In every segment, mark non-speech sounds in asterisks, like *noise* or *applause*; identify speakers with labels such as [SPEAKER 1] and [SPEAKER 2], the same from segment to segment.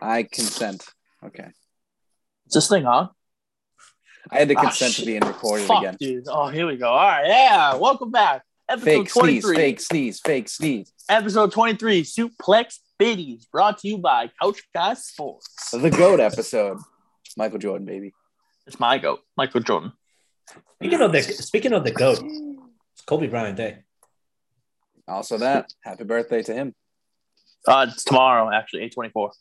[SPEAKER 1] I consent. Okay.
[SPEAKER 2] Is this thing on?
[SPEAKER 1] I had to
[SPEAKER 2] Ah,
[SPEAKER 1] consent to
[SPEAKER 2] shit.
[SPEAKER 1] being recorded
[SPEAKER 2] Fuck,
[SPEAKER 1] again.
[SPEAKER 2] dude. Oh, here we go. All right, yeah. Welcome back. Episode
[SPEAKER 1] Fake sneeze,
[SPEAKER 2] 23.
[SPEAKER 1] fake sneeze, fake sneeze.
[SPEAKER 2] Episode 23, Suplex Biddies, brought to you by Couch Guy Sports.
[SPEAKER 1] The GOAT episode. Michael Jordan, baby.
[SPEAKER 2] It's my goat, Michael Jordan.
[SPEAKER 3] Speaking of the speaking of the goat, it's Kobe Bryant Day.
[SPEAKER 1] Also that. Happy birthday to him.
[SPEAKER 2] Uh, it's tomorrow, actually, 824.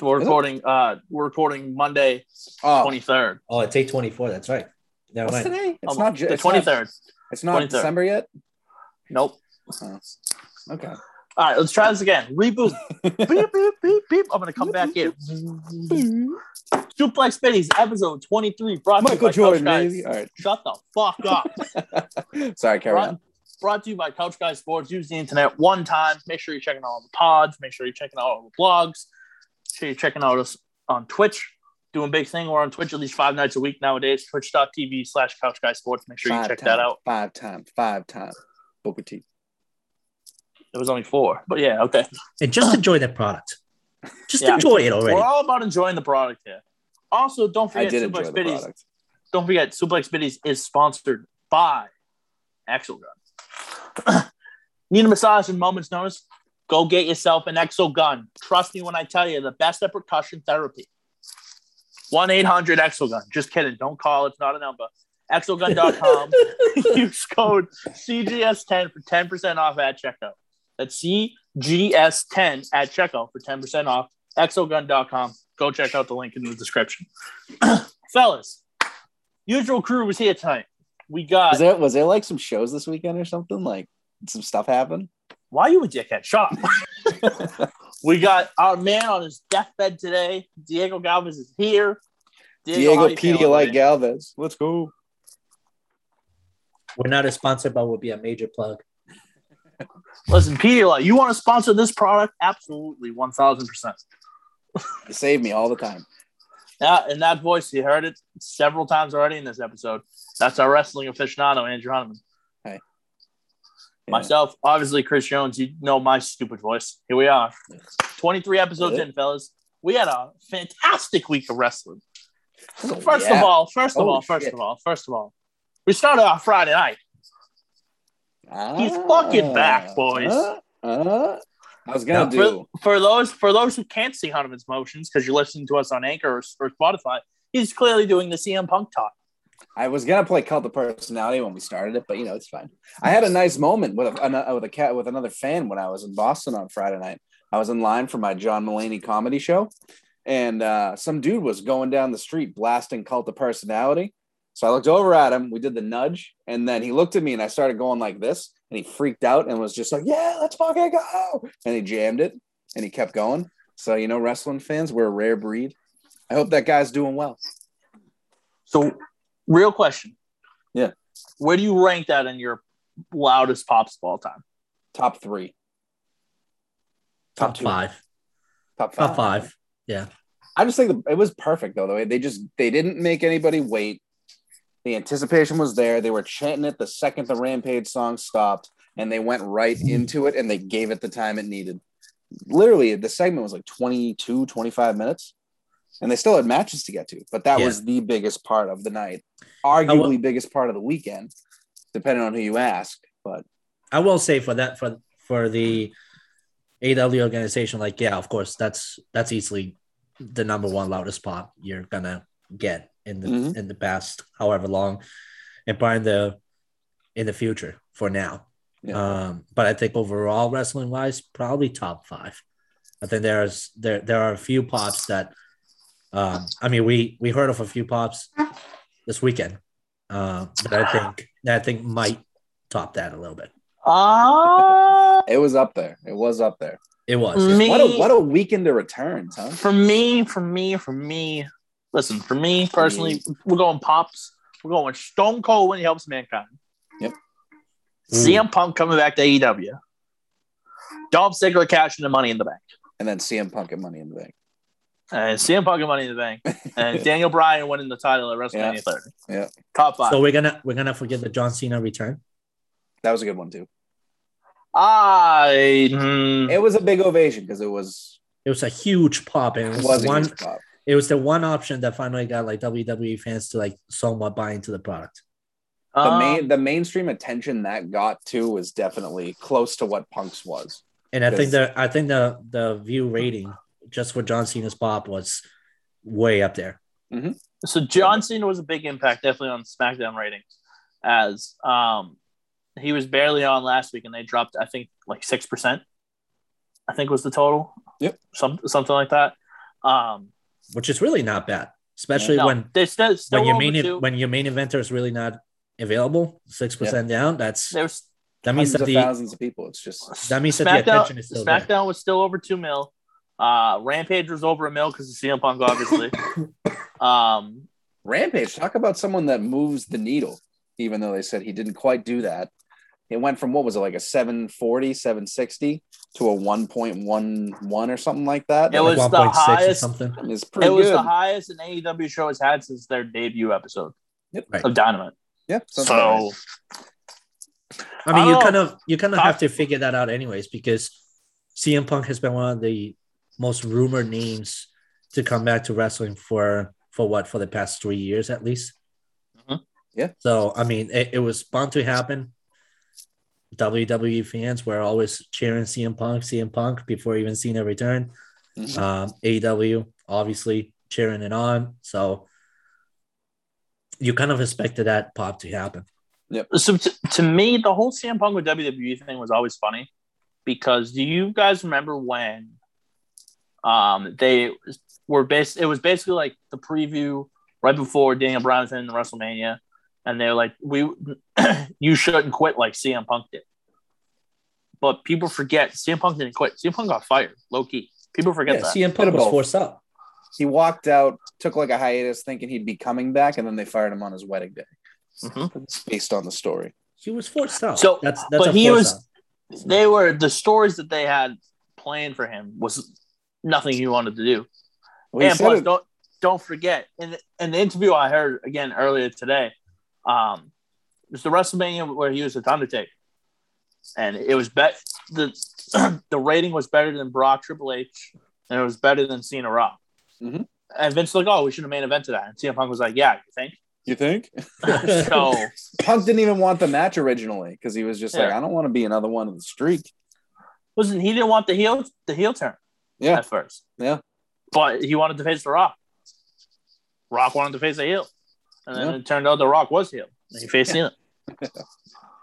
[SPEAKER 2] We're recording, uh, we're recording Monday,
[SPEAKER 1] Oh,
[SPEAKER 2] 23rd.
[SPEAKER 3] Oh, it's eight twenty four. That's right. Never
[SPEAKER 1] what's
[SPEAKER 3] mind.
[SPEAKER 1] today? It's
[SPEAKER 2] Um,
[SPEAKER 1] not ju-
[SPEAKER 2] the
[SPEAKER 1] it's not-
[SPEAKER 2] 23rd.
[SPEAKER 1] It's not
[SPEAKER 2] 23rd.
[SPEAKER 1] December yet?
[SPEAKER 2] Nope.
[SPEAKER 1] Oh. Okay.
[SPEAKER 2] All right, let's try this again. Reboot. *laughs* beep, beep, beep, beep. I'm going to come back in. Suplex Biddies, episode 23, brought to you
[SPEAKER 1] Michael
[SPEAKER 2] by
[SPEAKER 1] Jordan,
[SPEAKER 2] Couch Guys.
[SPEAKER 1] baby. All right.
[SPEAKER 2] Shut the fuck up. *laughs*
[SPEAKER 1] Sorry, carry
[SPEAKER 2] brought,
[SPEAKER 1] on.
[SPEAKER 2] brought to you by Couch Guy Sports. Use the internet one time. Make sure you're checking out all the pods. Make sure you're checking out all the blogs. Make sure you're checking out us on Twitch. Doing big thing. We're on Twitch at least five nights a week nowadays. Twitch.tv slash Couch Guy Sports. Make sure you check
[SPEAKER 1] times,
[SPEAKER 2] that out.
[SPEAKER 1] Five times. Five times. Booker T.
[SPEAKER 2] It was only four, but yeah, okay.
[SPEAKER 3] And just enjoy the product. Just
[SPEAKER 2] Yeah.
[SPEAKER 3] enjoy it already.
[SPEAKER 2] We're all about enjoying the product here. Also, don't forget
[SPEAKER 1] did enjoy
[SPEAKER 2] Suplex
[SPEAKER 1] the
[SPEAKER 2] Biddies.
[SPEAKER 1] product.
[SPEAKER 2] Don't forget Suplex Biddies is sponsored by Exo Gun. *clears throat* Need a massage in moments notice? Go get yourself an Exo Gun. Trust me when I tell you, the best at percussion therapy. 1 800 Exo Gun. Just kidding. Don't call. It's not a number. Exogun.com. *laughs* Use code CGS10 for 10% off at checkout. That's CGS10 at checkout for 10% off. Exogun.com. Go check out the link in the description. *clears throat* Fellas, usual crew was here tonight. We got.
[SPEAKER 1] Was there was there like some shows this weekend or something? Like some stuff happened?
[SPEAKER 2] Why you a dickhead? Shut up. *laughs* we got our man on his deathbed today. Diego Galvez is here.
[SPEAKER 1] Diego
[SPEAKER 2] how you feeling,
[SPEAKER 1] Pedialyte? Galvez. Let's go.
[SPEAKER 3] We're not a sponsor, but will be a major plug.
[SPEAKER 2] Listen, Pedialyte, you want to sponsor this product? Absolutely, 1000%.
[SPEAKER 1] You save me all the time.
[SPEAKER 2] Yeah, and that voice, you heard it several times already in this episode. That's our wrestling aficionado, Andrew Hunneman. Myself, obviously, Chris Jones. You know my stupid voice. Here we are. 23 episodes in, fellas. We had a fantastic week of wrestling.
[SPEAKER 1] Oh,
[SPEAKER 2] First
[SPEAKER 1] yeah.
[SPEAKER 2] of all, first of
[SPEAKER 1] Holy
[SPEAKER 2] all, first
[SPEAKER 1] shit.
[SPEAKER 2] of all, first of all, we started off Friday night. He's
[SPEAKER 1] Ah,
[SPEAKER 2] fucking back, boys.
[SPEAKER 1] uh, uh. I was gonna
[SPEAKER 3] Now,
[SPEAKER 1] do.
[SPEAKER 2] For, for those for those who can't see Hunneman's motions because you're listening to us on Anchor or, or Spotify, he's clearly doing the CM Punk talk.
[SPEAKER 1] I was gonna play cult of personality when we started it, but you know it's fine. I had a nice moment with a, with a cat with another fan when I was in Boston on Friday night. I was in line for my John Mulaney comedy show, and uh, some dude was going down the street blasting cult of personality. So I looked over at him. We did the nudge, and then he looked at me, and I started going like this, and he freaked out and was just like, "Yeah, let's fucking go!" And he jammed it, and he kept going. So you know, wrestling fans, we're a rare breed. I hope that guy's doing well.
[SPEAKER 2] So, real question.
[SPEAKER 1] Yeah.
[SPEAKER 2] Where do you rank that in your loudest pops of all time?
[SPEAKER 1] Top three.
[SPEAKER 3] Top
[SPEAKER 1] two.
[SPEAKER 3] five.
[SPEAKER 1] Top five.
[SPEAKER 3] Top five. Yeah.
[SPEAKER 1] I just think the, it was perfect though. The way they just they didn't make anybody wait. The anticipation was there. They were chanting it the second the Rampage song stopped, and they went right into it and they gave it the time it needed. Literally, the segment was like 22, 25 minutes, and they still had matches to get to. But that
[SPEAKER 3] Yeah.
[SPEAKER 1] was the biggest part of the night, arguably biggest part of the weekend, depending on who you ask. But
[SPEAKER 3] I will say for that for for the AEW organization, like yeah, of course, that's that's easily the number one loudest pop you're gonna get in the
[SPEAKER 1] Mhm.
[SPEAKER 3] in the past however long, and probably in the in the future for now.
[SPEAKER 1] yeah,
[SPEAKER 3] Um, but I think overall, wrestling wise, probably top five. I think there's there there are a few pops that, um, I mean, we we heard of a few pops this weekend, uh, that I think that I think might top that a little bit.
[SPEAKER 2] Uh,
[SPEAKER 1] it was up there. It was up there.
[SPEAKER 3] It was.
[SPEAKER 2] Me-
[SPEAKER 1] What a what a weekend of returns, huh?
[SPEAKER 2] for me, for me, for me, listen, for me personally, we're going pops. We're going Stone Cold when he helps mankind.
[SPEAKER 1] Yep.
[SPEAKER 2] CM Punk coming back to AEW. Dolph Ziggler cashing the money in the bank.
[SPEAKER 1] And then CM Punk and Money in the Bank.
[SPEAKER 2] And CM Punk and money in the bank. And *laughs* Daniel Bryan winning the title at WrestleMania
[SPEAKER 1] Yeah.
[SPEAKER 2] 30.
[SPEAKER 1] Yeah.
[SPEAKER 2] Top five.
[SPEAKER 3] So we're gonna we're gonna forget the John Cena return.
[SPEAKER 1] That was a good one too.
[SPEAKER 2] I hmm,
[SPEAKER 1] It was a big ovation because it was
[SPEAKER 3] it was a huge pop, and it
[SPEAKER 1] It
[SPEAKER 3] was,
[SPEAKER 1] was
[SPEAKER 3] the
[SPEAKER 1] a
[SPEAKER 3] one.
[SPEAKER 1] huge pop.
[SPEAKER 3] It was the one option that finally got like WWE fans to like somewhat buy into the product.
[SPEAKER 1] The
[SPEAKER 2] Um,
[SPEAKER 1] main the mainstream attention that got to was definitely close to what Punk's was.
[SPEAKER 3] And I think the I think the the view rating just for John Cena's pop was way up there.
[SPEAKER 2] So John Cena was a big impact, definitely on SmackDown ratings, as um, he was barely on last week, and they dropped, I think, like six percent. I think was the total.
[SPEAKER 1] Yep.
[SPEAKER 2] some something like that. Um,
[SPEAKER 3] which is really not bad, especially
[SPEAKER 2] no,
[SPEAKER 3] when
[SPEAKER 2] they still still
[SPEAKER 3] when your
[SPEAKER 2] over
[SPEAKER 3] main
[SPEAKER 2] two.
[SPEAKER 3] when your main eventer is really not available, six percent down. That's
[SPEAKER 2] There's
[SPEAKER 3] that means that the
[SPEAKER 1] thousands of people. It's just
[SPEAKER 3] that means that the attention is still there.
[SPEAKER 2] SmackDown was still over two mil. Uh, Rampage was over a mil because of CM Punk, obviously. *coughs* um,
[SPEAKER 1] Rampage. Talk about someone that moves the needle, even though they said he didn't quite do that. It went from what was it like a 740, 760 to a 1.11 or something like that.
[SPEAKER 2] It was
[SPEAKER 3] Like
[SPEAKER 2] the highest-
[SPEAKER 3] something.
[SPEAKER 1] It's pretty
[SPEAKER 2] it was
[SPEAKER 1] good.
[SPEAKER 2] the highest an AEW show has had since their debut episode
[SPEAKER 1] Yep.
[SPEAKER 3] Right.
[SPEAKER 2] of Dynamite.
[SPEAKER 1] yeah. sounds about.
[SPEAKER 2] So
[SPEAKER 3] I mean,
[SPEAKER 2] I
[SPEAKER 3] you
[SPEAKER 2] don't
[SPEAKER 3] kind of you kind of
[SPEAKER 2] Talk-
[SPEAKER 3] have to figure that out anyways because CM Punk has been one of the most rumored names to come back to wrestling for for what for the past three years at least.
[SPEAKER 2] Mhm.
[SPEAKER 1] Yeah.
[SPEAKER 3] So I mean, it, it was bound to happen. WWE fans were always cheering CM Punk, CM Punk before even seeing a return.
[SPEAKER 1] Mhm.
[SPEAKER 3] Um, AEW obviously cheering it on. So you kind of expected that pop to happen. Yeah.
[SPEAKER 2] So to, to me, the whole CM Punk with WWE thing was always funny because do you guys remember when um they were based it was basically like the preview right before Daniel Bryan in WrestleMania and they're like we *clears throat* you shouldn't quit like CM Punk did. But people forget CM Punk didn't quit. CM Punk got fired, low key. People forget
[SPEAKER 3] Yeah,
[SPEAKER 2] that.
[SPEAKER 3] CM Punk was forced out.
[SPEAKER 1] He walked out, took like a hiatus, thinking he'd be coming back, and then they fired him on his wedding day.
[SPEAKER 2] Mhm.
[SPEAKER 1] Based on the story.
[SPEAKER 3] He was forced out.
[SPEAKER 2] So,
[SPEAKER 3] that's that's
[SPEAKER 2] but
[SPEAKER 3] a
[SPEAKER 2] he was-
[SPEAKER 3] out.
[SPEAKER 2] they were the stories that they had planned for him was nothing he wanted to do.
[SPEAKER 1] Well,
[SPEAKER 2] and plus,
[SPEAKER 1] it-
[SPEAKER 2] don't don't forget in the, in the interview I heard again earlier today, um, it was the WrestleMania where he was with Undertaker, and it was bet the *clears throat* the rating was better than Brock Triple H, and it was better than Cena Rock.
[SPEAKER 1] Mhm.
[SPEAKER 2] And Vince was like, "Oh, we should have main evented that." And CM Punk was like, "Yeah, you think?"
[SPEAKER 1] you think *laughs*
[SPEAKER 2] so *laughs*
[SPEAKER 1] Punk didn't even want the match originally because he was just like, I don't want to be another one of the streak.
[SPEAKER 2] listen, he didn't want the heel the heel turn.
[SPEAKER 1] Yeah.
[SPEAKER 2] at first.
[SPEAKER 1] Yeah.
[SPEAKER 2] But he wanted to face The Rock. Rock wanted to face a heel. And then
[SPEAKER 1] Yeah.
[SPEAKER 2] it turned out The Rock was heel. And he faced Cena. *laughs*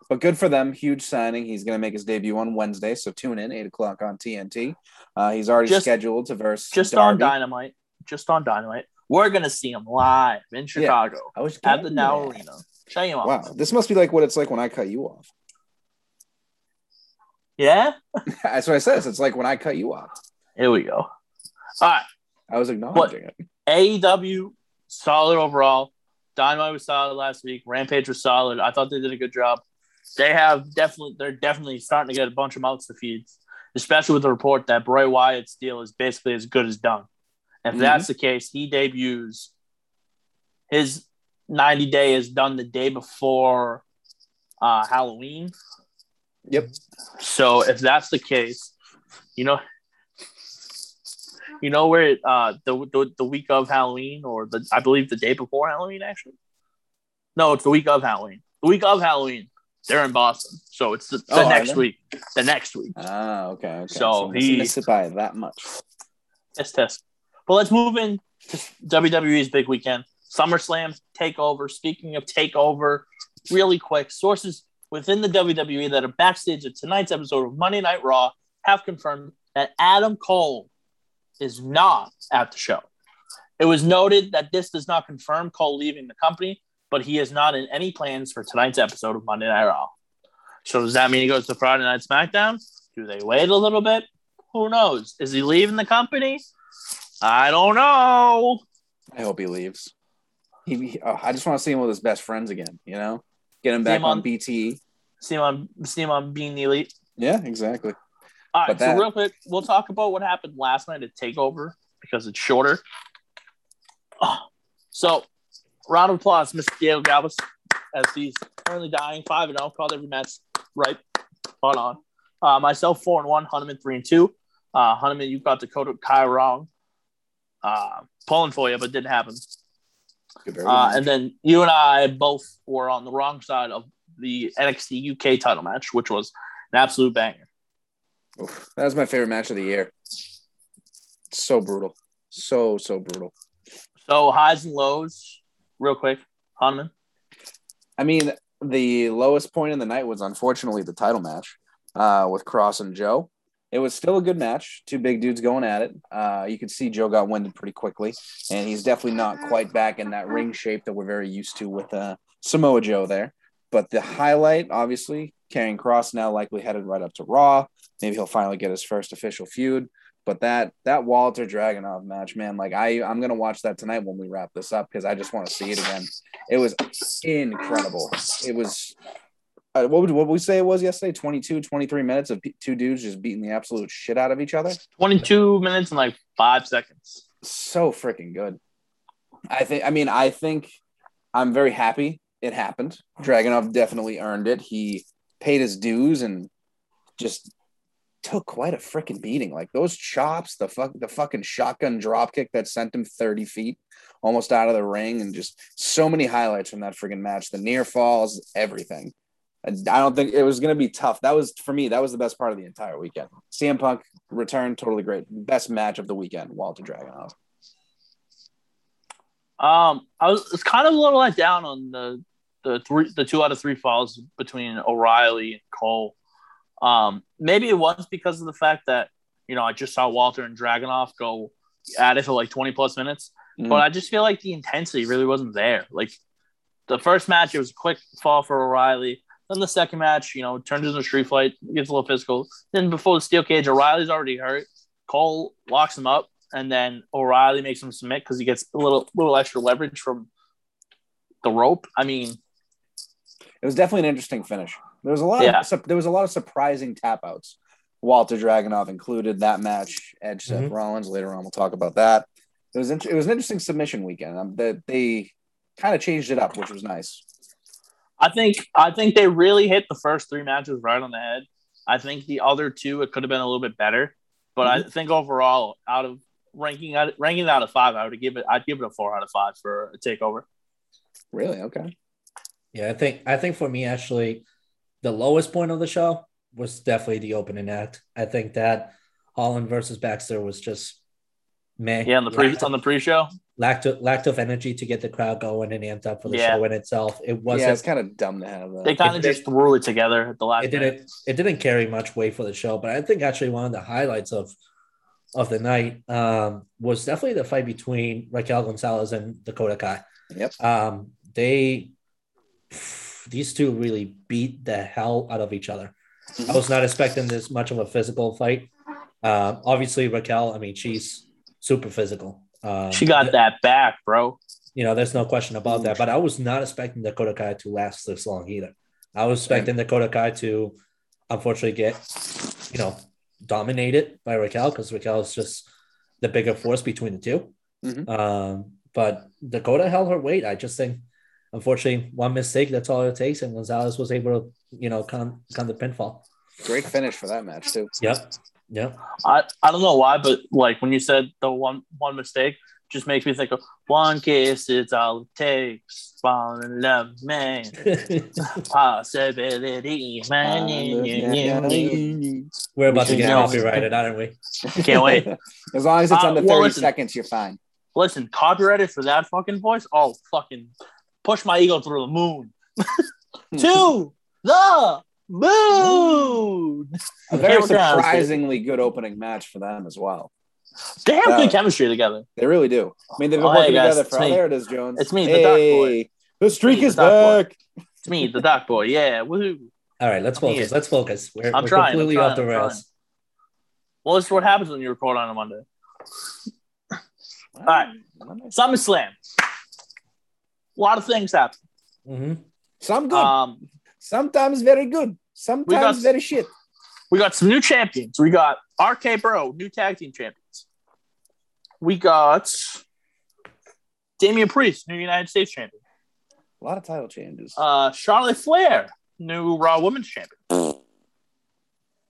[SPEAKER 1] But good for them. Huge signing. He's going to make his debut on Wednesday. So tune in, 8 o'clock on TNT. Uh, he's already
[SPEAKER 2] Just-
[SPEAKER 1] scheduled to verse
[SPEAKER 2] Just on Dynamite. Just on Dynamite. We're going to see him live in Chicago
[SPEAKER 1] I was
[SPEAKER 2] at the Now. Arena. Show you
[SPEAKER 1] Wow. This must be like what it's like when I cut you off.
[SPEAKER 2] Yeah? *laughs*
[SPEAKER 1] That's what I said. It's like when I cut you off.
[SPEAKER 2] Here we go. All right.
[SPEAKER 1] I was acknowledging it.
[SPEAKER 2] AEW, solid overall. Dynamite was solid last week. Rampage was solid. I thought they did a good job. They have definitely, they're definitely starting to get a bunch of mouths to feed, especially with the report that Bray Wyatt's deal is basically as good as done. If
[SPEAKER 1] Mhm.
[SPEAKER 2] that's the case, he debuts. His 90 day is done the day before uh, Halloween.
[SPEAKER 1] Yep.
[SPEAKER 2] So if that's the case, you know, you know where it, uh, the, the the week of Halloween or the I believe the day before Halloween actually. No, it's the week of Halloween. The week of Halloween, they're in Boston, so it's the, the
[SPEAKER 1] Oh,
[SPEAKER 2] next week. The next week.
[SPEAKER 1] Ah, okay. okay.
[SPEAKER 2] So
[SPEAKER 1] must
[SPEAKER 2] he-
[SPEAKER 1] miss it by that much.
[SPEAKER 2] Test test. But let's move in to WWE's big weekend. SummerSlam takeover. Speaking of takeover, really quick, sources within the WWE that are backstage at tonight's episode of Monday Night Raw have confirmed that Adam Cole is not at the show. It was noted that this does not confirm Cole leaving the company, but he is not in any plans for tonight's episode of Monday Night Raw. So does that mean he goes to Friday Night SmackDown? Do they wait a little bit? Who knows? Is he leaving the company? I don't know.
[SPEAKER 1] I hope he leaves. He, he- oh, I just want to see him with his best friends again. You know, get him back
[SPEAKER 2] him
[SPEAKER 1] on,
[SPEAKER 2] on-
[SPEAKER 1] BTE.
[SPEAKER 2] See him on see him on Being the Elite.
[SPEAKER 1] Yeah, exactly.
[SPEAKER 2] All right,
[SPEAKER 1] But
[SPEAKER 2] so real quick, we'll talk about what happened last night at Takeover because it's shorter. Oh, so, round of applause, Mr. Diego Galvez, as he's currently dying five and zero. Called every match right. Hold on. Uh, myself four and one, Hunneman three and two. Uh, Hunneman, you got Dakota Kai wrong. Uh, pulling for you, but didn't happen. Uh, and then you and I both were on the wrong side of the NXT UK title match, which was an absolute banger.
[SPEAKER 1] Oof, that was my favorite match of the year. So brutal. So, so brutal.
[SPEAKER 2] So highs and lows, real quick, Hunman.
[SPEAKER 1] I mean, the lowest point in the night was unfortunately the title match uh, with Kross and Joe. It was still a good match. Two big dudes going at it. Uh, you could see Joe got winded pretty quickly, and he's definitely not quite back in that ring shape that we're very used to with uh, Samoa Joe there. But the highlight, obviously, Karrion Kross now likely headed right up to Raw. Maybe he'll finally get his first official feud. But that that Walter Dragunov match, man, like I I'm gonna watch that tonight when we wrap this up because I just want to see it again. It was incredible. It was uh, what would what would we say it was yesterday 22 23 minutes of two dudes just beating the absolute shit out of each other
[SPEAKER 2] 22 minutes and like five seconds
[SPEAKER 1] so freaking good i think i mean i think i'm very happy it happened dragunov definitely earned it he paid his dues and just took quite a freaking beating like those chops the fuck the fucking shotgun drop kick that sent him 30 feet almost out of the ring and just so many highlights from that freaking match the near falls everything I don't think it was going to be tough. That was for me. That was the best part of the entire weekend. CM Punk return, totally great. Best match of the weekend. Walter Dragunov.
[SPEAKER 2] Um, I was, was kind of a little let down on the the three the two out of three falls between O'Reilly and Cole. Um, maybe it was because of the fact that you know I just saw Walter and Dragunov go at it for like twenty plus minutes, mm-hmm. but I just feel like the intensity really wasn't there. Like the first match, it was a quick fall for O'Reilly. Then the second match, you know, turns into a street fight, gets a little physical. Then before the steel cage, O'Reilly's already hurt. Cole locks him up, and then O'Reilly makes him submit because he gets a little little extra leverage from the rope. I mean,
[SPEAKER 1] it was definitely an interesting finish. There was a lot. Yeah. Of, there was a lot of surprising tap outs. Walter Dragunov included that match. Edge Seth mm-hmm. Rollins. Later on, we'll talk about that. It was it was an interesting submission weekend. Um, that they, they kind of changed it up, which was nice.
[SPEAKER 2] I think I think they really hit the first three matches right on the head. I think the other two it could have been a little bit better, but mm-hmm. I think overall, out of ranking out ranking out of five, I would give it I'd give it a four out of five for a takeover.
[SPEAKER 1] Really? Okay.
[SPEAKER 3] Yeah, I think I think for me actually, the lowest point of the show was definitely the opening act. I think that Holland versus Baxter was just
[SPEAKER 2] man. Yeah, on the pre on the pre-show
[SPEAKER 3] lacked of, lacked of energy to get the crowd going and amped up for the yeah. show in itself. It wasn't.
[SPEAKER 1] Yeah, it's kind of dumb to have that.
[SPEAKER 2] They kind of just threw it together at the last.
[SPEAKER 3] It didn't. It didn't carry much weight for the show, but I think actually one of the highlights of of the night um, was definitely the fight between Raquel Gonzalez and Dakota Kai.
[SPEAKER 1] Yep.
[SPEAKER 3] Um, they these two really beat the hell out of each other. Mm-hmm. I was not expecting this much of a physical fight. Uh, obviously, Raquel. I mean, she's super physical.
[SPEAKER 2] Um, she got that back, bro.
[SPEAKER 3] You know, there's no question about that. But I was not expecting Dakota Kai to last this long either. I was expecting Dakota Kai to unfortunately get, you know, dominated by Raquel because Raquel is just the bigger force between the 2 mm-hmm. um, but Dakota held her weight. I just think, unfortunately, one mistake, that's all it takes. And Gonzalez was able to, you know, come, come the pinfall.
[SPEAKER 1] Great finish for that match, too.
[SPEAKER 3] Yep. Yeah.
[SPEAKER 2] I, I don't know why, but like when you said the one one mistake, just makes me think of one kiss is all it takes. Fall in love, man. *laughs* Possibility, man.
[SPEAKER 3] We're about to get copyrighted, aren't we?
[SPEAKER 2] Can't wait. *laughs*
[SPEAKER 1] as long as it's uh, under 30 well, listen, seconds, you're fine.
[SPEAKER 2] Listen, copyrighted for that fucking voice. Oh, fucking push my ego through the moon. *laughs* to the moon.
[SPEAKER 1] A very surprisingly good opening match for them as well.
[SPEAKER 2] They have good uh, chemistry together.
[SPEAKER 1] They really do. I mean, they've been oh, working hey guys, together for. Oh, there it is, Jones.
[SPEAKER 2] It's me, the hey, Doc Boy.
[SPEAKER 1] The streak me, is the back.
[SPEAKER 2] Boy. It's me, the Doc Boy. Yeah, woohoo!
[SPEAKER 3] All right, let's focus. Let's focus. We're, I'm we're trying, completely I'm trying, off the rails.
[SPEAKER 2] Well, this is what happens when you record on a Monday. All right, SummerSlam. A lot of things happen.
[SPEAKER 3] Mm-hmm.
[SPEAKER 1] Some good. Um, Sometimes very good. Sometimes got, very shit.
[SPEAKER 2] We got some new champions. We got RK Bro, new tag team champions. We got Damian Priest, new United States champion.
[SPEAKER 1] A lot of title changes.
[SPEAKER 2] Uh, Charlotte Flair, new Raw Women's champion.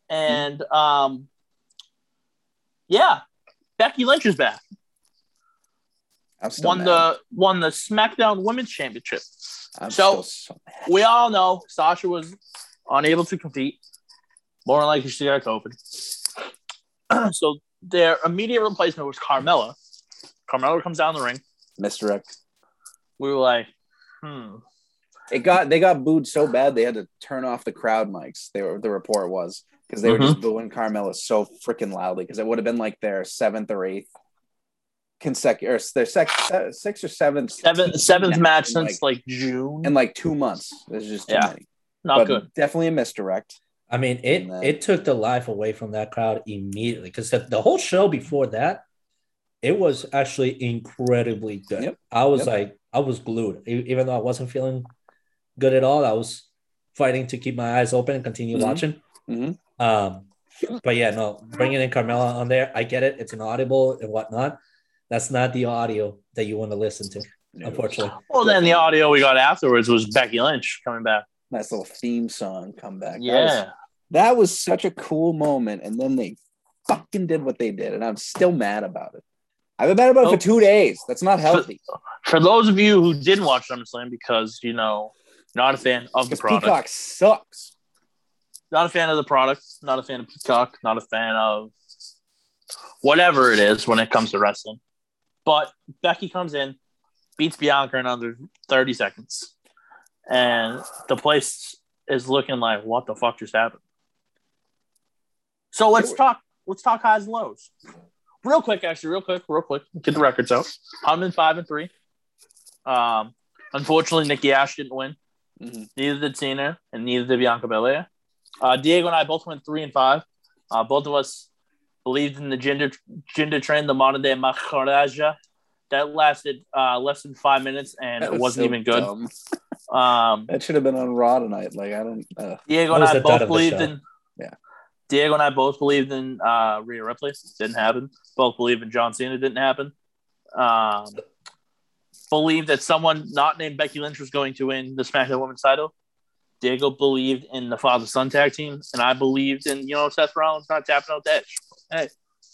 [SPEAKER 2] and um, Yeah, Becky Lynch is back. Won
[SPEAKER 1] mad.
[SPEAKER 2] the won the SmackDown Women's Championship.
[SPEAKER 1] I'm
[SPEAKER 2] so-
[SPEAKER 1] so.
[SPEAKER 2] We all know Sasha was unable to compete. More than likely, she got COVID. *clears throat* so their immediate replacement was Carmella. Carmella comes down the ring.
[SPEAKER 1] Mister misdirect.
[SPEAKER 2] We were like, hmm.
[SPEAKER 1] It got they got booed so bad they had to turn off the crowd mics. They were the report was because they were
[SPEAKER 2] Mm-hmm.
[SPEAKER 1] just booing Carmella so freaking loudly because it would have been like their seventh or eighth consecutive or their sec, se- sixth or seventh
[SPEAKER 2] Seventh seventh match since
[SPEAKER 1] like,
[SPEAKER 2] like June.
[SPEAKER 1] in like two months. It's just too
[SPEAKER 2] Yeah.
[SPEAKER 1] many.
[SPEAKER 2] Not
[SPEAKER 1] but
[SPEAKER 2] good.
[SPEAKER 1] Definitely a misdirect.
[SPEAKER 3] I mean, it
[SPEAKER 1] then-
[SPEAKER 3] it took the life away from that crowd immediately because the, the whole show before that, it was actually incredibly good.
[SPEAKER 1] Yep.
[SPEAKER 3] I was
[SPEAKER 1] Yep.
[SPEAKER 3] like, I was glued, even though I wasn't feeling good at all. I was fighting to keep my eyes open and continue
[SPEAKER 1] Mhm.
[SPEAKER 3] watching.
[SPEAKER 1] Mhm.
[SPEAKER 3] Um, but yeah, no, bringing in Carmella on there, I get it. It's an audible and whatnot. That's not the audio that you want to listen to, unfortunately.
[SPEAKER 2] Well, then the audio we got afterwards was Becky Lynch coming back.
[SPEAKER 1] Nice little theme song comeback. That was-
[SPEAKER 2] Yeah.
[SPEAKER 1] that was such a cool moment. And then they fucking did what they did. And I'm still mad about it. I've been mad about it
[SPEAKER 2] Oh.
[SPEAKER 1] for two days. That's not healthy.
[SPEAKER 2] For those of you who didn't watch SummerSlam because, you know, not a fan of the product,
[SPEAKER 1] Peacock sucks.
[SPEAKER 2] not a fan of the product, not a fan of Peacock, not a fan of whatever it is when it comes to wrestling. But Becky comes in, beats Bianca in under 30 seconds. And the place is looking like, what the fuck just happened? So let's talk. Let's talk highs and lows. Real quick, actually, real quick, real quick. Get the records out. I'm in five and three. Um, unfortunately, Nikki Ash didn't win.
[SPEAKER 1] Mhm.
[SPEAKER 2] Neither did Cena, and neither did Bianca Belair. Uh, Diego and I both went three and five. Uh, both of us believed in the Jinder Jinder trend, the modern day Maharaja. That lasted uh, less than five minutes, and
[SPEAKER 1] That
[SPEAKER 2] it
[SPEAKER 1] was
[SPEAKER 2] wasn't
[SPEAKER 1] so
[SPEAKER 2] even good.
[SPEAKER 1] dumb. *laughs*
[SPEAKER 2] Um,
[SPEAKER 1] That should have been on Raw tonight. Like I don't. Uh,
[SPEAKER 2] Diego and I both believed in.
[SPEAKER 1] Yeah.
[SPEAKER 2] Diego and I both believed in uh, Rhea Ripley. Didn't happen. Both believed in John Cena. Didn't happen. Um, believed that someone not named Becky Lynch was going to win the SmackDown Women's title. Diego believed in the father son tag team, and I believed in you know Seth Rollins not tapping out that. Hey,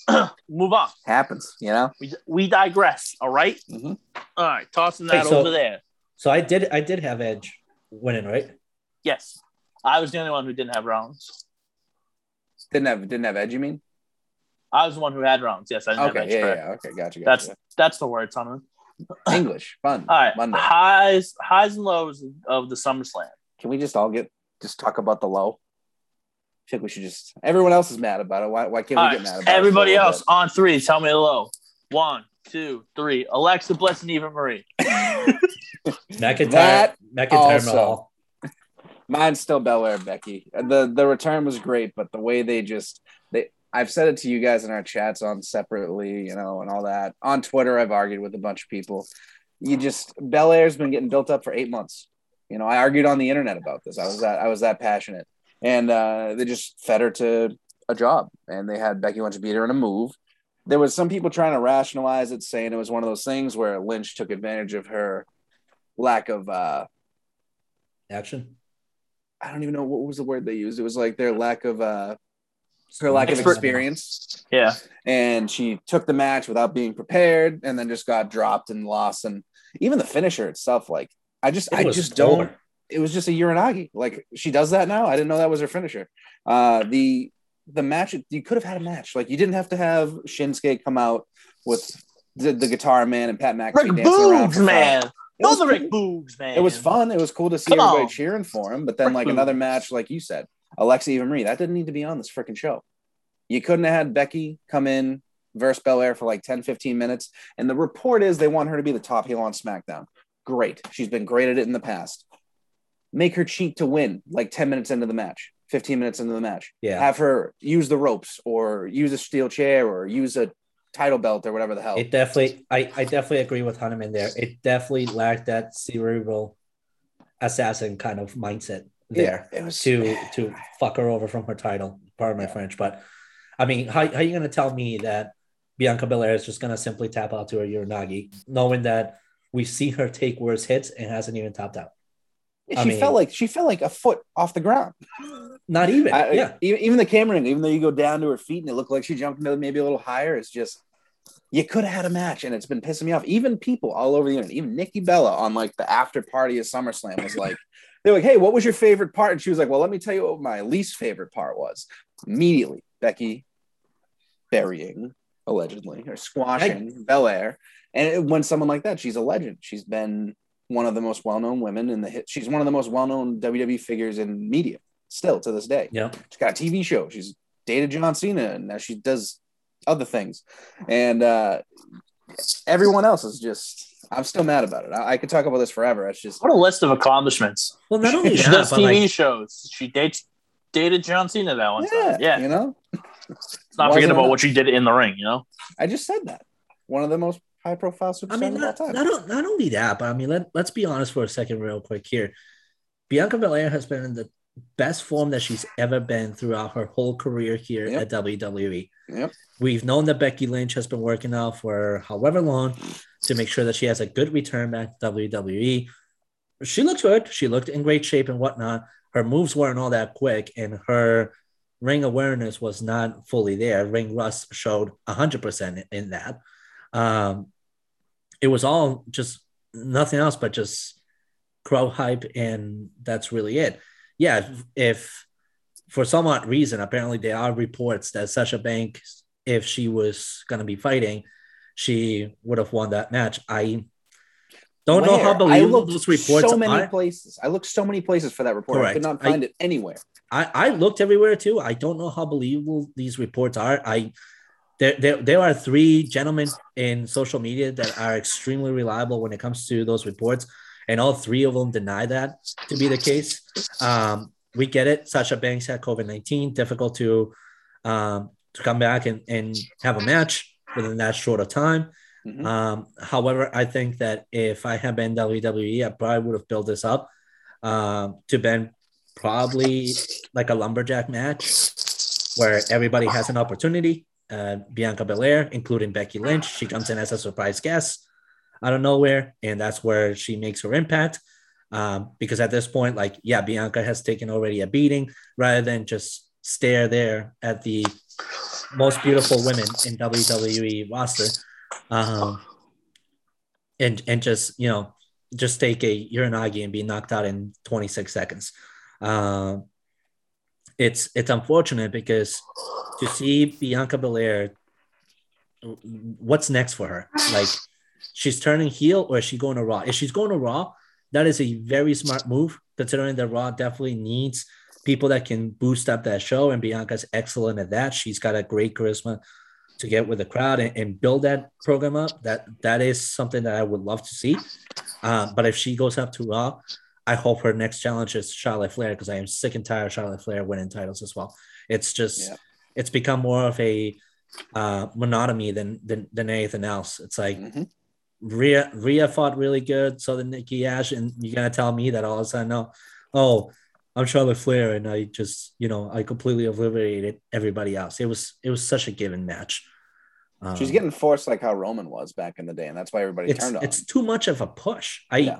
[SPEAKER 2] *clears throat* move on.
[SPEAKER 1] happens, you know.
[SPEAKER 2] We, we digress. All right?
[SPEAKER 1] Mhm.
[SPEAKER 2] All right. Tossing
[SPEAKER 3] Hey,
[SPEAKER 2] that
[SPEAKER 3] so-
[SPEAKER 2] over there.
[SPEAKER 3] So I did I did have Edge winning, right?
[SPEAKER 2] Yes, I was the only one who didn't have Rollins.
[SPEAKER 1] Didn't have didn't have Edge. You mean?
[SPEAKER 2] I was the one who had Rollins. Yes, I didn't have
[SPEAKER 1] Okay,
[SPEAKER 2] Edge,
[SPEAKER 1] yeah,
[SPEAKER 2] correct.
[SPEAKER 1] yeah. Okay, gotcha.
[SPEAKER 2] That's
[SPEAKER 1] gotcha.
[SPEAKER 2] that's the word, Simon. *clears throat*
[SPEAKER 1] English fun.
[SPEAKER 2] All right,
[SPEAKER 1] Monday.
[SPEAKER 2] highs highs and lows of the SummerSlam.
[SPEAKER 1] Can we just all get just talk about the low? I think we should just. Everyone else is mad about it. Why? Why can't we
[SPEAKER 2] All
[SPEAKER 1] get mad about
[SPEAKER 2] everybody
[SPEAKER 1] it? for a
[SPEAKER 2] else on three. Tell me the low. One, two, three. Alexa Bliss and Eva Marie. *laughs*
[SPEAKER 3] McIntyre,
[SPEAKER 1] That
[SPEAKER 3] McIntyre
[SPEAKER 1] also. Mine's still Belair and Becky. The the return was great, but the way they just they I've said it to you guys in our chats on separately, you know, and all that. On Twitter, I've argued with a bunch of people. You just Belair's been getting built up for eight months. You know, I argued on the internet about this. I was that I was that passionate. And uh, they just fed her to a job and they had Becky Lynch beat her in a move. There was some people trying to rationalize it, saying it was one of those things where Lynch took advantage of her lack of uh
[SPEAKER 3] Action.
[SPEAKER 1] I don't even know what was the word they used. It was like their lack of uh her lack of experience.
[SPEAKER 2] Yeah,
[SPEAKER 1] And she took the match without being prepared and then just got dropped and lost. And even the finisher itself, like I just
[SPEAKER 3] It
[SPEAKER 1] I just
[SPEAKER 3] poor.
[SPEAKER 1] don't it was just a Uranage. Like she does that now. I didn't know that was her finisher. Uh the the match you could have had a match. Like you didn't have to have Shinsuke come out with the, the guitar man and Pat McAfee
[SPEAKER 2] Rick
[SPEAKER 1] dancing
[SPEAKER 2] Boogs, man.
[SPEAKER 1] Was
[SPEAKER 2] the Rick
[SPEAKER 1] cool.
[SPEAKER 2] Boogs, man.
[SPEAKER 1] It was fun. It was cool to see
[SPEAKER 2] Come
[SPEAKER 1] everybody
[SPEAKER 2] on.
[SPEAKER 1] cheering for him. But then,
[SPEAKER 2] Rick
[SPEAKER 1] like
[SPEAKER 2] Boogs.
[SPEAKER 1] another match, like you said, Alexa Eva Marie, that didn't need to be on this freaking show. You couldn't have had Becky come in versus Belair for like 10, 15 minutes. And the report is they want her to be the top heel on SmackDown. Great. She's been great at it in the past. Make her cheat to win like 10 minutes into the match, 15 minutes into the match.
[SPEAKER 3] Yeah.
[SPEAKER 1] Have her use the ropes or use a steel chair or use a title belt or whatever the hell.
[SPEAKER 3] It definitely, I, I definitely agree with Hunneman there. It definitely lacked that cerebral assassin kind of mindset there
[SPEAKER 1] It was
[SPEAKER 3] to to fuck her over from her title. Pardon my
[SPEAKER 1] Yeah.
[SPEAKER 3] French, but I mean, how, how are you gonna tell me that Bianca Belair is just gonna simply tap out to her Uranage, knowing that we've seen her take worse hits and hasn't even tapped out? I
[SPEAKER 1] she
[SPEAKER 3] mean-
[SPEAKER 1] felt like she felt like a foot off the ground.
[SPEAKER 3] Not even.
[SPEAKER 1] I-
[SPEAKER 3] yeah.
[SPEAKER 1] even, even the camera even though you go down to her feet and it looked like she jumped into maybe a little higher, it's just you could have had a match, and it's been pissing me off. Even people all over the internet, even Nikki Bella on like the after party of SummerSlam was like, *laughs* they're like, "Hey, what was your favorite part?" And she was like, "Well, let me tell you what my least favorite part was." Immediately, Becky burying allegedly or squashing Belair, and it- when someone like that, she's a legend. She's been one of the most well-known women in the hit. She's one of the most well-known WWE figures in media still to this day.
[SPEAKER 3] Yeah.
[SPEAKER 1] She's got a TV show. She's dated John Cena, and now she does other things. And uh, everyone else is just. I'm still mad about it. I, I could talk about this forever. It's just
[SPEAKER 2] What a list of accomplishments.
[SPEAKER 3] Well, not only *laughs*
[SPEAKER 2] She
[SPEAKER 3] that,
[SPEAKER 2] does TV
[SPEAKER 3] like,
[SPEAKER 2] shows. She dates dated John Cena that one
[SPEAKER 1] yeah,
[SPEAKER 2] time. Yeah.
[SPEAKER 1] you know.
[SPEAKER 2] Let's not
[SPEAKER 1] Wasn't
[SPEAKER 2] forget about
[SPEAKER 1] enough.
[SPEAKER 2] what she did in the ring, you know?
[SPEAKER 1] I just said that. One of the most high-profile superstars
[SPEAKER 3] I mean,
[SPEAKER 1] of all
[SPEAKER 3] not,
[SPEAKER 1] time.
[SPEAKER 3] not, not only that, but I mean, let, let's be honest for a second, real quick here. Bianca Belair has been in the best form that she's ever been throughout her whole career here
[SPEAKER 1] Yep.
[SPEAKER 3] at WWE.
[SPEAKER 1] Yep.
[SPEAKER 3] We've known that Becky Lynch has been working out for however long to make sure that she has a good return back to WWE. She looked good. She looked in great shape and whatnot. Her moves weren't all that quick, and her ring awareness was not fully there. Ring rust showed 100% in that. Um, it was all just nothing else but just crowd hype, and that's really it. Yeah, if, for some odd reason, apparently there are reports that Sasha Banks, if she was going to be fighting, she would have won that match. I don't know how
[SPEAKER 1] Where? I
[SPEAKER 3] believable those reports
[SPEAKER 1] so many
[SPEAKER 3] are.
[SPEAKER 1] places. I looked so many places for that report. I could not
[SPEAKER 3] I-
[SPEAKER 1] find it anywhere.
[SPEAKER 3] I, I looked everywhere too. I don't know how believable these reports are. I there, there there are three gentlemen in social media that are extremely reliable when it comes to those reports, and all three of them deny that to be the case. Um, we get it. Sasha Banks had COVID nineteen, difficult to um, to come back and, and have a match within that short of time.
[SPEAKER 1] Mhm.
[SPEAKER 3] Um, however, I think that if I had been WWE, I probably would have built this up um, to been probably like a lumberjack match where everybody has an opportunity. Uh, Bianca Belair, including Becky Lynch, she comes in as a surprise guest out of nowhere, and that's where she makes her impact. Um, because at this point, like, yeah, Bianca has taken already a beating rather than just stare there at the most beautiful women in WWE roster. Um, and and just you know just take a uranage and be knocked out in 26 seconds. Um, it's it's unfortunate because to see Bianca Belair, what's next for her? Like she's turning heel or is she going to Raw? If she's going to Raw, that is a very smart move considering that Raw definitely needs people that can boost up that show, and Bianca's excellent at that. She's got a great charisma to get with the crowd and, and build that program up. That that is something that I would love to see. Um, but if she goes up to Raw, I hope her next challenge is Charlotte Flair because I am sick and tired of Charlotte Flair winning titles as well. It's just
[SPEAKER 1] Yeah.
[SPEAKER 3] it's become more of a uh, monotony than, than than anything else. It's like
[SPEAKER 1] Mhm.
[SPEAKER 3] Rhea Rhea fought really good, so did Nikki Ash, and you're gonna tell me that all of a sudden, no, oh, I'm Charlotte Flair, and I just you know I completely obliterated everybody else. It was it was such a given match. Um,
[SPEAKER 1] She's getting forced like how Roman was back in the day, and that's why everybody
[SPEAKER 3] it's
[SPEAKER 1] turned on.
[SPEAKER 3] it's too much of a push. I
[SPEAKER 1] Yeah.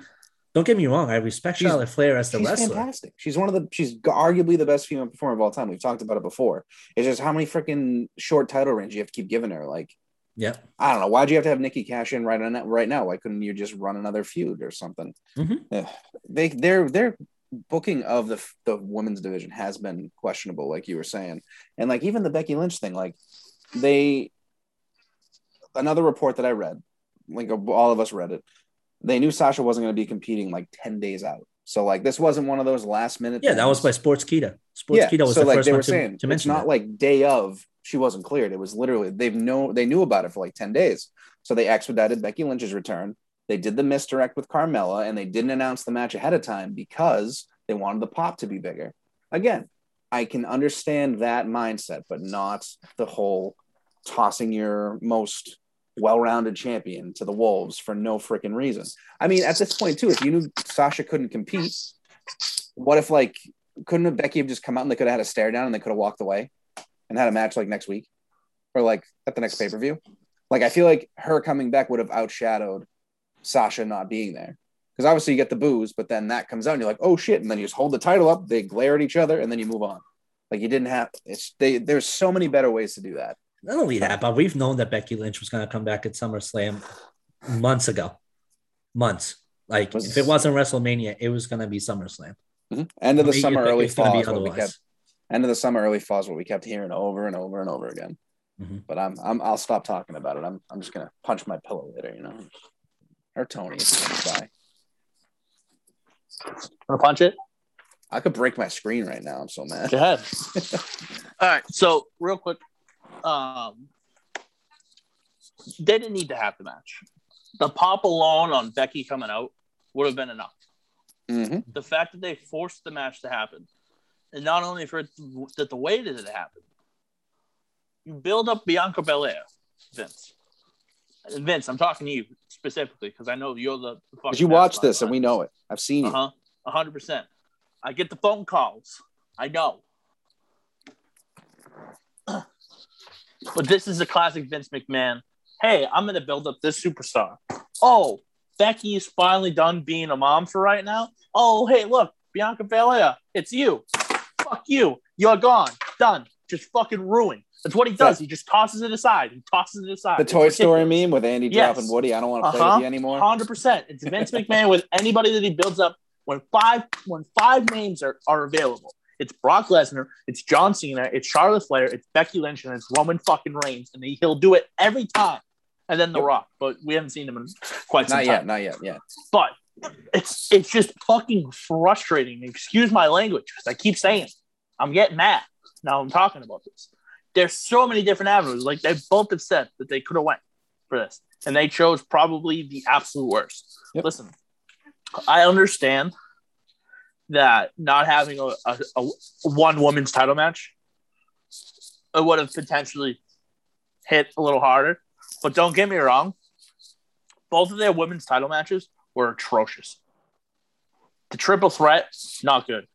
[SPEAKER 3] Don't get me wrong, I respect
[SPEAKER 1] She's-
[SPEAKER 3] Charlotte Flair as the
[SPEAKER 1] She's
[SPEAKER 3] wrestler.
[SPEAKER 1] fantastic. She's one of the. She's arguably the best female performer of all time. We've talked about it before. It's just how many freaking short title reigns you have to keep giving her. Like
[SPEAKER 3] Yeah,
[SPEAKER 1] I don't know. Why'd you have to have Nikki cash in right on that right now? Why couldn't you just run another feud or something?
[SPEAKER 3] Mhm.
[SPEAKER 1] Ugh. They their their booking of the the women's division has been questionable, like you were saying, and like even the Becky Lynch thing. Like they another report that I read, like all of us read it. They knew Sasha wasn't going to be competing like ten days out. So like this wasn't one of those last minute.
[SPEAKER 3] yeah, that was by.
[SPEAKER 1] Sportskeeda.
[SPEAKER 3] Sports Kita was
[SPEAKER 1] so
[SPEAKER 3] the
[SPEAKER 1] like
[SPEAKER 3] first
[SPEAKER 1] they were
[SPEAKER 3] to,
[SPEAKER 1] saying,
[SPEAKER 3] to
[SPEAKER 1] it's
[SPEAKER 3] mention
[SPEAKER 1] not
[SPEAKER 3] that.
[SPEAKER 1] like day of she wasn't cleared. It was literally they've know they knew about it for like ten days. So they expedited Becky Lynch's return. They did the misdirect with Carmella, and they didn't announce the match ahead of time because they wanted the pop to be bigger. Again, I can understand that mindset, but not the whole tossing your most well-rounded champion to the wolves for no freaking reason. I mean, at this point too, if you knew Sasha couldn't compete, what if like couldn't Becky have just come out and they could have had a stare down and they could have walked away and had a match like next week or like at the next pay per view? Like I feel like her coming back would have outshadowed Sasha not being there because obviously you get the booze, but then that comes out and you're like, oh shit, and then you just hold the title up, they glare at each other, and then you move on. Like you didn't have it's they. There's so many better ways to do that.
[SPEAKER 3] Not only that, but we've known that Becky Lynch was going to come back at SummerSlam months ago. Months. Like
[SPEAKER 1] Was-
[SPEAKER 3] if it wasn't WrestleMania, it was going to be SummerSlam.
[SPEAKER 1] Mhm. End of the
[SPEAKER 3] I
[SPEAKER 1] summer, early
[SPEAKER 3] it's
[SPEAKER 1] fall.
[SPEAKER 3] be
[SPEAKER 1] is what we
[SPEAKER 3] otherwise.
[SPEAKER 1] kept, end of the summer, early fall is what we kept hearing over and over and over again.
[SPEAKER 3] Mhm.
[SPEAKER 1] But I'm, I'm I'll stop talking about it. I'm I'm just gonna punch my pillow later, you know. Or Tony, if he comes by.
[SPEAKER 2] Wanna punch it?
[SPEAKER 1] I could break my screen right now. I'm so mad.
[SPEAKER 2] Go ahead. *laughs* All right. So real quick, um, they didn't need to have the match. The pop alone on Becky coming out would have been enough.
[SPEAKER 1] Mhm.
[SPEAKER 2] The fact that they forced the match to happen, and not only for it, that the way that it happened, you build up Bianca Belair, Vince. Vince, I'm talking to you specifically because I know you're the. the
[SPEAKER 1] you watch this and we know it. I've seen you.
[SPEAKER 2] uh huh. hundred percent. I get the phone calls. I know. But this is a classic Vince McMahon. Hey, I'm gonna build up this superstar. Oh, Becky is finally done being a mom for right now. Oh, hey, look, Bianca Belair, it's you. Fuck you. You're gone. Done. Just fucking ruined. That's what he does. He just tosses it aside. He tosses it aside.
[SPEAKER 1] The
[SPEAKER 2] It's
[SPEAKER 1] Toy Story meme with Andy
[SPEAKER 2] Yes.
[SPEAKER 1] dropping Woody. I don't want to play
[SPEAKER 2] Uh-huh.
[SPEAKER 1] with you anymore.
[SPEAKER 2] Hundred percent. It's Vince McMahon with anybody that he builds up. When five when five names are, are available, it's Brock Lesnar, it's John Cena, it's Charlotte Flair, it's Becky Lynch, and it's Roman fucking Reigns, and he, he'll do it every time. And then The. Rock, but we haven't seen him in quite some
[SPEAKER 1] Not
[SPEAKER 2] time.
[SPEAKER 1] yet. Not yet. Yeah.
[SPEAKER 2] But it's it's just fucking frustrating. Excuse my language, because I keep saying it. I'm getting mad now. I'm talking about this. There's so many different avenues. Like they both have said that they could have went for this, and they chose probably the absolute worst.
[SPEAKER 1] Yep.
[SPEAKER 2] Listen, I understand that not having a, a, a one woman's title match it would have potentially hit a little harder. But don't get me wrong, both of their women's title matches were atrocious. The triple threat, not good.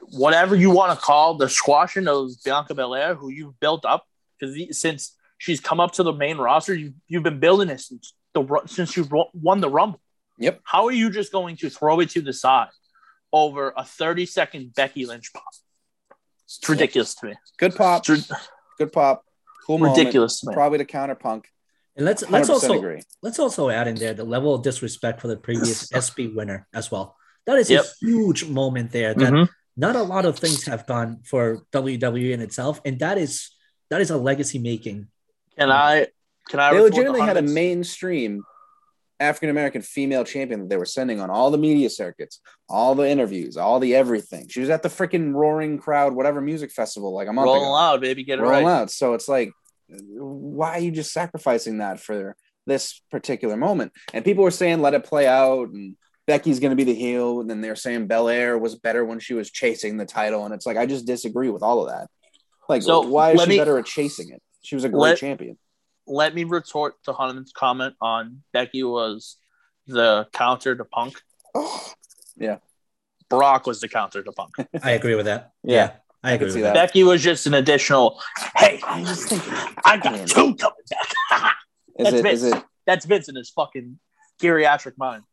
[SPEAKER 2] Whatever you want to call the squashing of Bianca Belair, who you've built up, because since she's come up to the main roster, you, you've been building it since the since you won the Rumble.
[SPEAKER 1] Yep.
[SPEAKER 2] How are you just going to throw it to the side over a 30 second Becky Lynch pop? It's ridiculous to me.
[SPEAKER 1] Good pop.
[SPEAKER 2] It's
[SPEAKER 1] Good pop. Cool
[SPEAKER 2] ridiculous to.
[SPEAKER 1] Probably the counter punk.
[SPEAKER 3] And let's let's also
[SPEAKER 1] agree.
[SPEAKER 3] let's also add in there the level of disrespect for the previous *laughs* SB winner as well. That is
[SPEAKER 2] Yep.
[SPEAKER 3] a huge moment there that
[SPEAKER 2] Mhm.
[SPEAKER 3] not a lot of things have done for WWE in itself, and that is that is a legacy making.
[SPEAKER 2] Can I? Can I?
[SPEAKER 1] They
[SPEAKER 2] report the
[SPEAKER 1] legitimately had a mainstream African American female champion that they were sending on all the media circuits, all the interviews, all the everything. She was at the freaking Rolling Loud, whatever music festival, like a month
[SPEAKER 2] rolling
[SPEAKER 1] ago.
[SPEAKER 2] loud, baby. Get it
[SPEAKER 1] rolling
[SPEAKER 2] right.
[SPEAKER 1] out. So it's like, why are you just sacrificing that for this particular moment? And people were saying, let it play out, and Becky's going to be the heel. And then they're saying Belair was better when she was chasing the title. And it's like, I just disagree with all of that. Like,
[SPEAKER 2] So,
[SPEAKER 1] why is she
[SPEAKER 2] me-
[SPEAKER 1] better at chasing it? She was a great
[SPEAKER 2] Let-
[SPEAKER 1] champion.
[SPEAKER 2] Let me retort to Hunter's comment on Becky was the counter to Punk. *gasps*
[SPEAKER 1] yeah.
[SPEAKER 2] Brock was the counter to Punk. *laughs*
[SPEAKER 3] I agree with that.
[SPEAKER 1] Yeah,
[SPEAKER 3] I
[SPEAKER 1] I
[SPEAKER 3] agree
[SPEAKER 1] can see
[SPEAKER 3] with
[SPEAKER 1] that.
[SPEAKER 3] that.
[SPEAKER 2] Becky was just an additional. Hey,
[SPEAKER 1] I just think
[SPEAKER 2] I got two coming back. *laughs*
[SPEAKER 1] is
[SPEAKER 2] That's
[SPEAKER 1] it
[SPEAKER 2] Vince.
[SPEAKER 1] it
[SPEAKER 2] That's Vince in his fucking geriatric mind.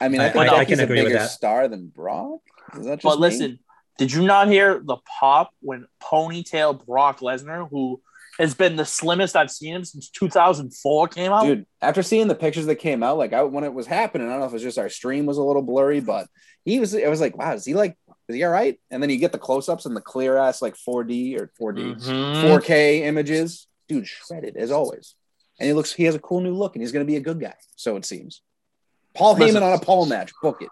[SPEAKER 1] I mean, I,
[SPEAKER 3] I-
[SPEAKER 1] think
[SPEAKER 2] I- I
[SPEAKER 1] Becky's
[SPEAKER 3] can
[SPEAKER 1] a
[SPEAKER 3] agree with
[SPEAKER 1] bigger
[SPEAKER 3] that.
[SPEAKER 1] star than Brock. Is that just
[SPEAKER 2] But
[SPEAKER 1] me?
[SPEAKER 2] listen, did you not hear the pop when ponytail Brock Lesnar, who has been the slimmest I've seen him since 2004, came out?
[SPEAKER 1] dude after seeing the pictures that came out like I, when it was happening i don't know if it was just our stream was a little blurry but he was it was like wow is he like is he all right and then you get the close-ups and the clear ass like 4d or 4d
[SPEAKER 2] Mhm.
[SPEAKER 1] 4k images dude shredded as always and he looks he has a cool new look and he's going to be a good guy so it seems paul
[SPEAKER 2] Listen.
[SPEAKER 1] heyman on a Paul match book it.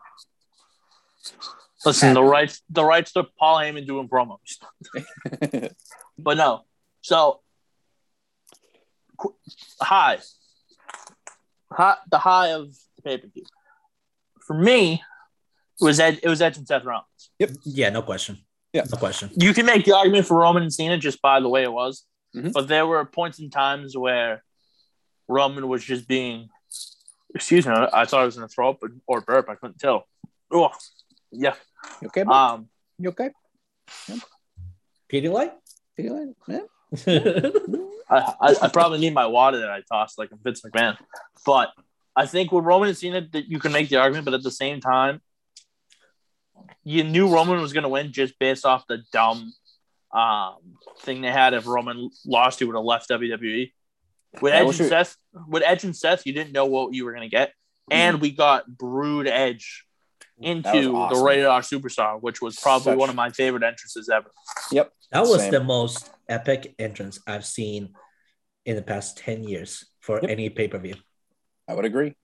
[SPEAKER 2] Listen, the rights the rights to Paul Heyman doing promos. *laughs* But no. So qu- high. High the high of the pay per view. For me, it was Ed, it was Edge and Seth Rollins. Yep.
[SPEAKER 3] Yeah, no question.
[SPEAKER 1] Yeah.
[SPEAKER 3] no question.
[SPEAKER 2] You can make the argument for Roman and Cena just by the way it was,
[SPEAKER 1] Mhm.
[SPEAKER 2] but there were points in times where Roman was just being. Excuse me, I thought I was gonna throw up or burp. I couldn't tell. Oh, yeah.
[SPEAKER 1] You okay bud?
[SPEAKER 2] Um,
[SPEAKER 1] you okay
[SPEAKER 3] Pedialyte?
[SPEAKER 1] Feeling- yeah. *laughs*
[SPEAKER 2] I, I, I probably need my water that I tossed like a Vince McMahon. But I think with Roman and Cena that you can make the argument, but at the same time, you knew Roman was going to win just based off the dumb um, thing they had. If Roman lost, he would have left WWE. With
[SPEAKER 1] Yeah,
[SPEAKER 2] Edge and
[SPEAKER 1] your-
[SPEAKER 2] Seth, with Edge and Seth, you didn't know what you were going to get,
[SPEAKER 1] Mm-hmm.
[SPEAKER 2] and we got Brood Edge into
[SPEAKER 1] awesome.
[SPEAKER 2] the Rated R Superstar, which was probably
[SPEAKER 1] Such-
[SPEAKER 2] one of my favorite entrances ever.
[SPEAKER 1] Yep.
[SPEAKER 3] That was
[SPEAKER 1] Same.
[SPEAKER 3] the most epic entrance I've seen in the past 10 years for
[SPEAKER 1] Yep.
[SPEAKER 3] any pay per view.
[SPEAKER 1] I would agree.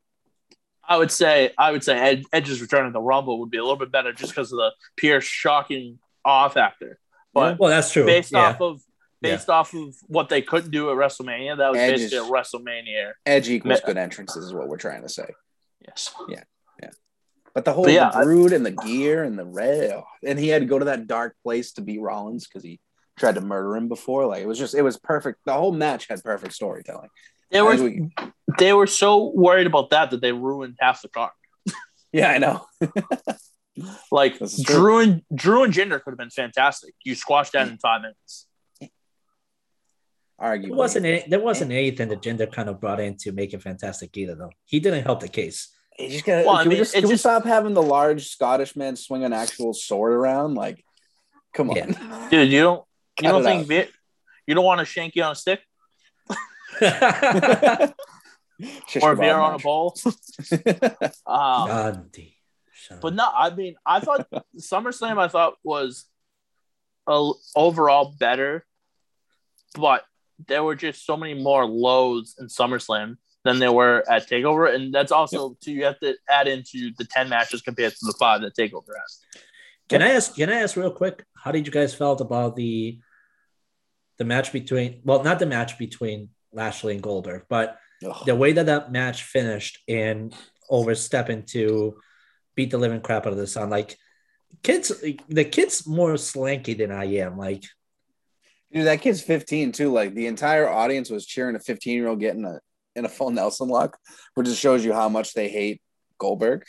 [SPEAKER 2] I would say I would say Ed, Edge's return in the Rumble would be a little bit better just because of the pure shocking awe factor. But
[SPEAKER 3] Well, that's true.
[SPEAKER 2] based
[SPEAKER 3] yeah.
[SPEAKER 2] off of based off of what they couldn't do at WrestleMania, that was
[SPEAKER 1] Edge
[SPEAKER 2] basically
[SPEAKER 1] is-
[SPEAKER 2] a WrestleMania.
[SPEAKER 1] Edge equals good entrances is what we're trying to say.
[SPEAKER 2] Yes.
[SPEAKER 1] But the whole
[SPEAKER 2] But yeah,
[SPEAKER 1] the
[SPEAKER 2] I-
[SPEAKER 1] brood and the gear and the red, oh, and he had to go to that dark place to beat Rollins because he tried to murder him before. Like it was just, it was perfect. The whole match had perfect storytelling.
[SPEAKER 2] They were
[SPEAKER 1] we-
[SPEAKER 2] they were so worried about that that they ruined half the card. *laughs*
[SPEAKER 1] yeah, I know. *laughs*
[SPEAKER 2] Like
[SPEAKER 1] This is true.
[SPEAKER 2] Drew and Drew and Jinder could have been fantastic. You squashed that in five minutes.
[SPEAKER 1] Arguably,
[SPEAKER 3] There wasn't any, there wasn't anything that Jinder kind of brought in to make it fantastic either, though. He didn't help the case.
[SPEAKER 1] You just gotta,
[SPEAKER 2] Well, I
[SPEAKER 1] can we just
[SPEAKER 2] it
[SPEAKER 1] can we
[SPEAKER 2] just-
[SPEAKER 1] stop having the large Scottish man swing an actual sword around? Like, come on,
[SPEAKER 3] Yeah.
[SPEAKER 2] Dude, you don't you
[SPEAKER 1] Cut
[SPEAKER 2] don't think
[SPEAKER 1] out.
[SPEAKER 2] Viet, you don't want to shank you on a stick *laughs* or
[SPEAKER 1] kebab
[SPEAKER 2] Veer on a
[SPEAKER 1] match.
[SPEAKER 2] bowl? *laughs* Um,
[SPEAKER 3] Gandhi.
[SPEAKER 2] But no, I mean, I thought SummerSlam. I thought was a, overall better, but there were just so many more lows in SummerSlam than there were at Takeover, and that's also too. You have to add into the ten matches compared to the five that Takeover has.
[SPEAKER 3] Can I ask? Can I ask real quick? How did you guys felt about the the match between? Well, not the match between Lashley and Goldberg, but
[SPEAKER 1] Ugh.
[SPEAKER 3] the way that that match finished and overstepping to beat the living crap out of the son. Like kids, the kid's more slanky than I am. Like
[SPEAKER 1] Dude, that kid's 15 too. Like the entire audience was cheering a 15 year old getting a in a full Nelson lock, which just shows you how much they hate Goldberg.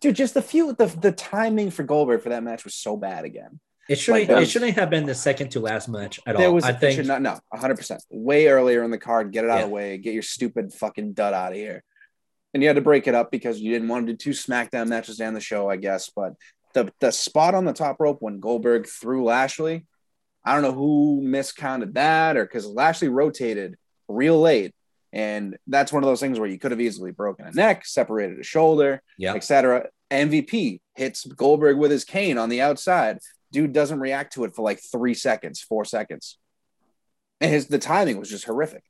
[SPEAKER 1] Dude, just the few the the timing for Goldberg for that match was so bad again.
[SPEAKER 3] it shouldn't.
[SPEAKER 1] Like,
[SPEAKER 3] it shouldn't have been the second to last match at
[SPEAKER 1] There
[SPEAKER 3] all.
[SPEAKER 1] was
[SPEAKER 3] I
[SPEAKER 1] it
[SPEAKER 3] think.
[SPEAKER 1] should not no 100 percent way earlier in the card. Get it out of the way. Get your stupid fucking dud out of here. And you had to break it up because you didn't want to do two SmackDown matches down the show, I guess. But the the spot on the top rope when Goldberg threw Lashley, I don't know who miscounted that or because Lashley rotated real late. And that's one of those things where you could have easily broken a neck, separated a shoulder,
[SPEAKER 3] yeah.
[SPEAKER 1] etc. MVP hits Goldberg with his cane on the outside. Dude doesn't react to it for like three seconds, four seconds. And his the timing was just horrific.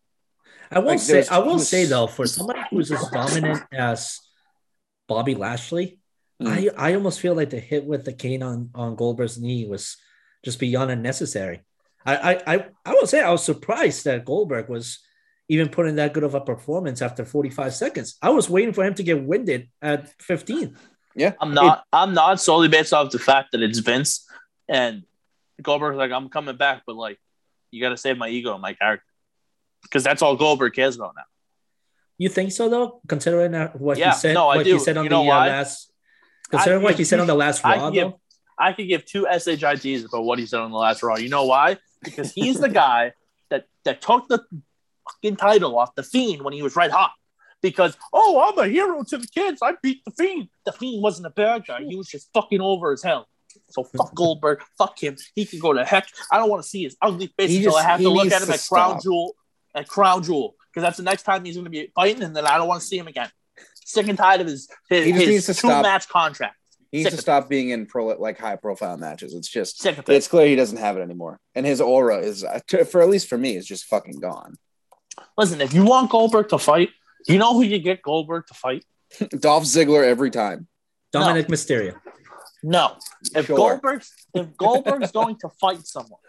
[SPEAKER 3] I will
[SPEAKER 1] Like,
[SPEAKER 3] say,
[SPEAKER 1] there's-
[SPEAKER 3] I will
[SPEAKER 1] was-
[SPEAKER 3] say though, for somebody who's as dominant as Bobby Lashley,
[SPEAKER 1] Mm.
[SPEAKER 3] I, I almost feel like the hit with the cane on, on Goldberg's knee was just beyond unnecessary. I, I, I, I will say I was surprised that Goldberg was even putting that good of a performance after 45 seconds. I was waiting for him to get winded at 15.
[SPEAKER 1] Yeah.
[SPEAKER 2] I'm not. I'm not solely based off the fact that it's Vince and Goldberg's like, I'm coming back, but like, you got to save my ego and my character because that's all Goldberg cares about now.
[SPEAKER 3] You think so though? Considering what
[SPEAKER 2] Yeah,
[SPEAKER 3] he said,
[SPEAKER 2] no, I
[SPEAKER 3] what he said on
[SPEAKER 2] You
[SPEAKER 3] the
[SPEAKER 2] know
[SPEAKER 3] uh, last, considering
[SPEAKER 2] I
[SPEAKER 3] what
[SPEAKER 2] give
[SPEAKER 3] he said on the last
[SPEAKER 2] I
[SPEAKER 3] Raw,
[SPEAKER 2] give-
[SPEAKER 3] though,
[SPEAKER 2] I could give two shits about what he said on the last Raw. You know why? Because he's the guy that that took the fucking title off the Fiend when he was red hot. Because oh, I'm a hero to the kids. I beat the Fiend. The Fiend wasn't a bad guy. He was just fucking over as hell. So fuck *laughs* Goldberg. Fuck him. He can go to heck. I don't want to see his ugly face until
[SPEAKER 1] just-
[SPEAKER 2] I have to look at him at Crown. Jewel. At Crown Jewel, because that's the next time he's going to be fighting, and then I don't want to see him again. Sick and tired of his his,
[SPEAKER 1] He just
[SPEAKER 2] his
[SPEAKER 1] needs to
[SPEAKER 2] two
[SPEAKER 1] stop.
[SPEAKER 2] match contract.
[SPEAKER 1] He
[SPEAKER 2] Sick
[SPEAKER 1] needs to stop being in pro like high profile matches. It's just
[SPEAKER 2] Sick of it.
[SPEAKER 1] it's clear he doesn't have it anymore, and his aura is uh, for at least for me is just fucking gone.
[SPEAKER 2] Listen, if you want Goldberg to fight, you know who you get Goldberg to fight? *laughs*
[SPEAKER 1] Dolph Ziggler every time.
[SPEAKER 3] Dominic Mysterio.
[SPEAKER 2] No. If
[SPEAKER 1] Sure.
[SPEAKER 2] Goldberg's if Goldberg's *laughs* going to fight someone,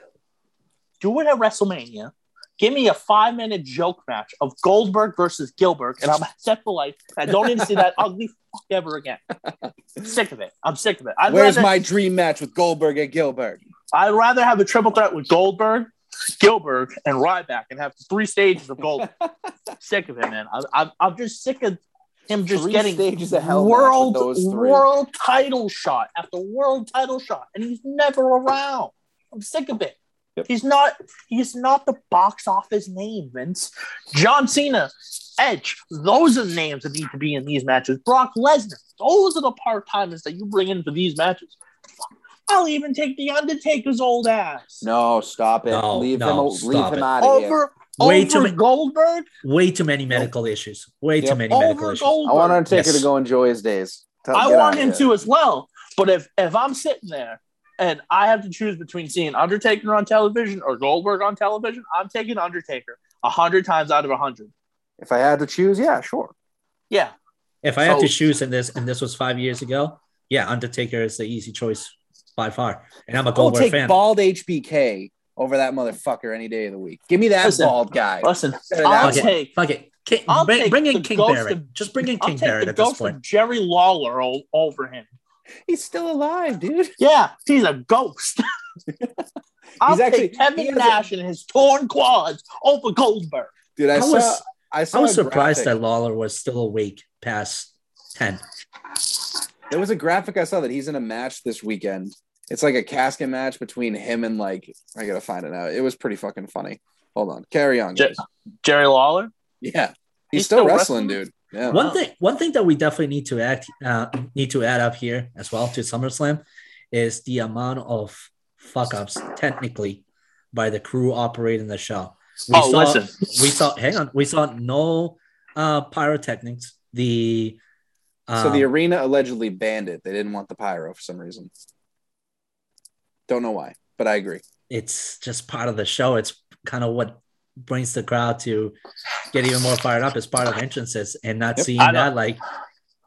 [SPEAKER 2] do it at WrestleMania. Give me a five minute joke match of Goldberg versus Gilbert, and I'm set for life. I don't need to see that ugly *laughs* fuck ever again. sick of it. I'm sick of it. I'd
[SPEAKER 1] Where's
[SPEAKER 2] rather,
[SPEAKER 1] my dream match with Goldberg and Gilbert?
[SPEAKER 2] I'd rather have a triple threat with Goldberg, Gilbert, and Ryback, and have three stages of gold. *laughs* sick of him, man. I, I'm I'm just sick of him just
[SPEAKER 1] Three
[SPEAKER 2] getting
[SPEAKER 1] stages of hell
[SPEAKER 2] world world title shot after world title shot, and he's never around. I'm sick of it.
[SPEAKER 1] Yep.
[SPEAKER 2] He's not. He's not the box office name, Vince. John Cena, Edge. Those are the names that need to be in these matches. Brock Lesnar. Those are the part timers that you bring in for these matches. I'll even take the Undertaker's old ass
[SPEAKER 1] No, stop it.
[SPEAKER 3] No,
[SPEAKER 1] leave
[SPEAKER 3] no,
[SPEAKER 1] him. Leave him
[SPEAKER 3] it.
[SPEAKER 1] out of here.
[SPEAKER 2] over
[SPEAKER 3] Way
[SPEAKER 2] over
[SPEAKER 3] too many-
[SPEAKER 2] Goldberg.
[SPEAKER 3] Way too many medical issues. Way too
[SPEAKER 1] Yep.
[SPEAKER 3] many medical
[SPEAKER 2] Over
[SPEAKER 3] issues.
[SPEAKER 2] Goldberg.
[SPEAKER 1] I want Undertaker
[SPEAKER 3] Yes.
[SPEAKER 1] to go enjoy his days. Tell-
[SPEAKER 2] I want him
[SPEAKER 1] here.
[SPEAKER 2] to as well. But if if I'm sitting there and I have to choose between seeing Undertaker on television or Goldberg on television, I'm taking Undertaker a hundred times out of a hundred.
[SPEAKER 1] If I had to choose, yeah, sure.
[SPEAKER 2] Yeah,
[SPEAKER 3] If I had to choose in this, and this was five years ago, yeah, Undertaker is the easy choice by far. And I'm a
[SPEAKER 1] I'll take
[SPEAKER 3] fan.
[SPEAKER 1] bald HBK over that motherfucker any day of the week. Give me that
[SPEAKER 2] Listen,
[SPEAKER 1] bald guy.
[SPEAKER 2] listen, I'll
[SPEAKER 1] that
[SPEAKER 3] Fuck
[SPEAKER 1] one.
[SPEAKER 2] take
[SPEAKER 3] Fuck it. King,
[SPEAKER 2] I'll
[SPEAKER 3] bring,
[SPEAKER 2] take
[SPEAKER 3] bring in King
[SPEAKER 2] ghost
[SPEAKER 3] Barrett.
[SPEAKER 2] of-
[SPEAKER 3] Just bring in
[SPEAKER 2] I'll
[SPEAKER 3] King
[SPEAKER 2] take
[SPEAKER 3] Barrett
[SPEAKER 2] the
[SPEAKER 3] at this
[SPEAKER 2] ghost
[SPEAKER 3] point.
[SPEAKER 2] of Jerry Lawler o- over him.
[SPEAKER 1] He's still alive, dude. *laughs*
[SPEAKER 2] Yeah, he's a ghost. *laughs* I'll
[SPEAKER 1] He's actually-
[SPEAKER 2] take Kevin
[SPEAKER 1] he has a-
[SPEAKER 2] Nash and his torn quads over Goldberg.
[SPEAKER 1] Dude, I,
[SPEAKER 3] I
[SPEAKER 1] saw.
[SPEAKER 3] was-
[SPEAKER 1] I saw.
[SPEAKER 3] I was surprised
[SPEAKER 1] graphic.
[SPEAKER 3] that Lawler was still awake past 10.
[SPEAKER 1] There was a graphic I saw that he's in a match this weekend. It's like a casket match between him and like I gotta find it out. It was pretty fucking funny. Hold on, carry on. Guys.
[SPEAKER 2] Jerry Lawler.
[SPEAKER 1] yeah, he's,
[SPEAKER 2] He's
[SPEAKER 1] still,
[SPEAKER 2] still
[SPEAKER 1] wrestling,
[SPEAKER 2] wrestling?
[SPEAKER 1] dude. Yeah,
[SPEAKER 3] One thing, one thing that we definitely need to act, uh, need to add up here as well to SummerSlam is the amount of fuck ups technically by the crew operating the show. We
[SPEAKER 2] oh,
[SPEAKER 3] saw,
[SPEAKER 2] listen.
[SPEAKER 3] we saw. Hang on, we saw no uh, pyrotechnics. The
[SPEAKER 1] so the
[SPEAKER 3] um,
[SPEAKER 1] arena allegedly banned it. They didn't want the pyro for some reason. Don't know why, but I agree.
[SPEAKER 3] it's just part of the show. It's kind of what brings the crowd to get even more fired up as part of entrances and not
[SPEAKER 1] Yep.
[SPEAKER 3] seeing that like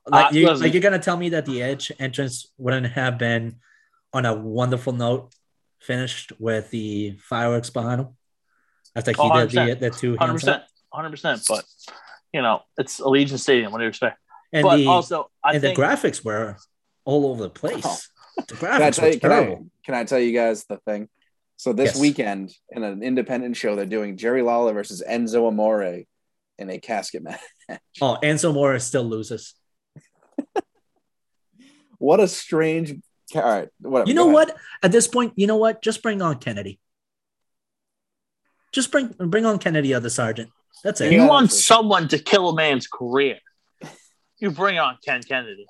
[SPEAKER 3] like
[SPEAKER 2] Uh,
[SPEAKER 3] you, like you're gonna tell me that the edge entrance wouldn't have been on a wonderful note finished with the fireworks behind him after he
[SPEAKER 2] Oh,
[SPEAKER 3] did the, the two
[SPEAKER 2] Hundred
[SPEAKER 3] hands
[SPEAKER 2] percent, hundred percent. But you know, it's Allegiant Stadium. What do you expect?
[SPEAKER 3] and
[SPEAKER 2] but
[SPEAKER 3] the
[SPEAKER 2] also, I
[SPEAKER 3] and
[SPEAKER 2] think
[SPEAKER 3] the graphics were all over the place. The
[SPEAKER 1] Can I tell you? Can I, can I tell you guys the thing? So this
[SPEAKER 3] Yes.
[SPEAKER 1] weekend in an independent show, they're doing Jerry Lawler versus Enzo Amore in a casket match. *laughs*
[SPEAKER 3] Oh, Enzo Amore still loses. *laughs*
[SPEAKER 1] What a strange. All right, whatever.
[SPEAKER 3] You know what? At this point, you know what? Just bring on Kennedy. Just bring bring on Kennedy or the sergeant. That's it.
[SPEAKER 2] you
[SPEAKER 1] Yeah,
[SPEAKER 2] want someone to kill a man's career. You bring on Ken Kennedy.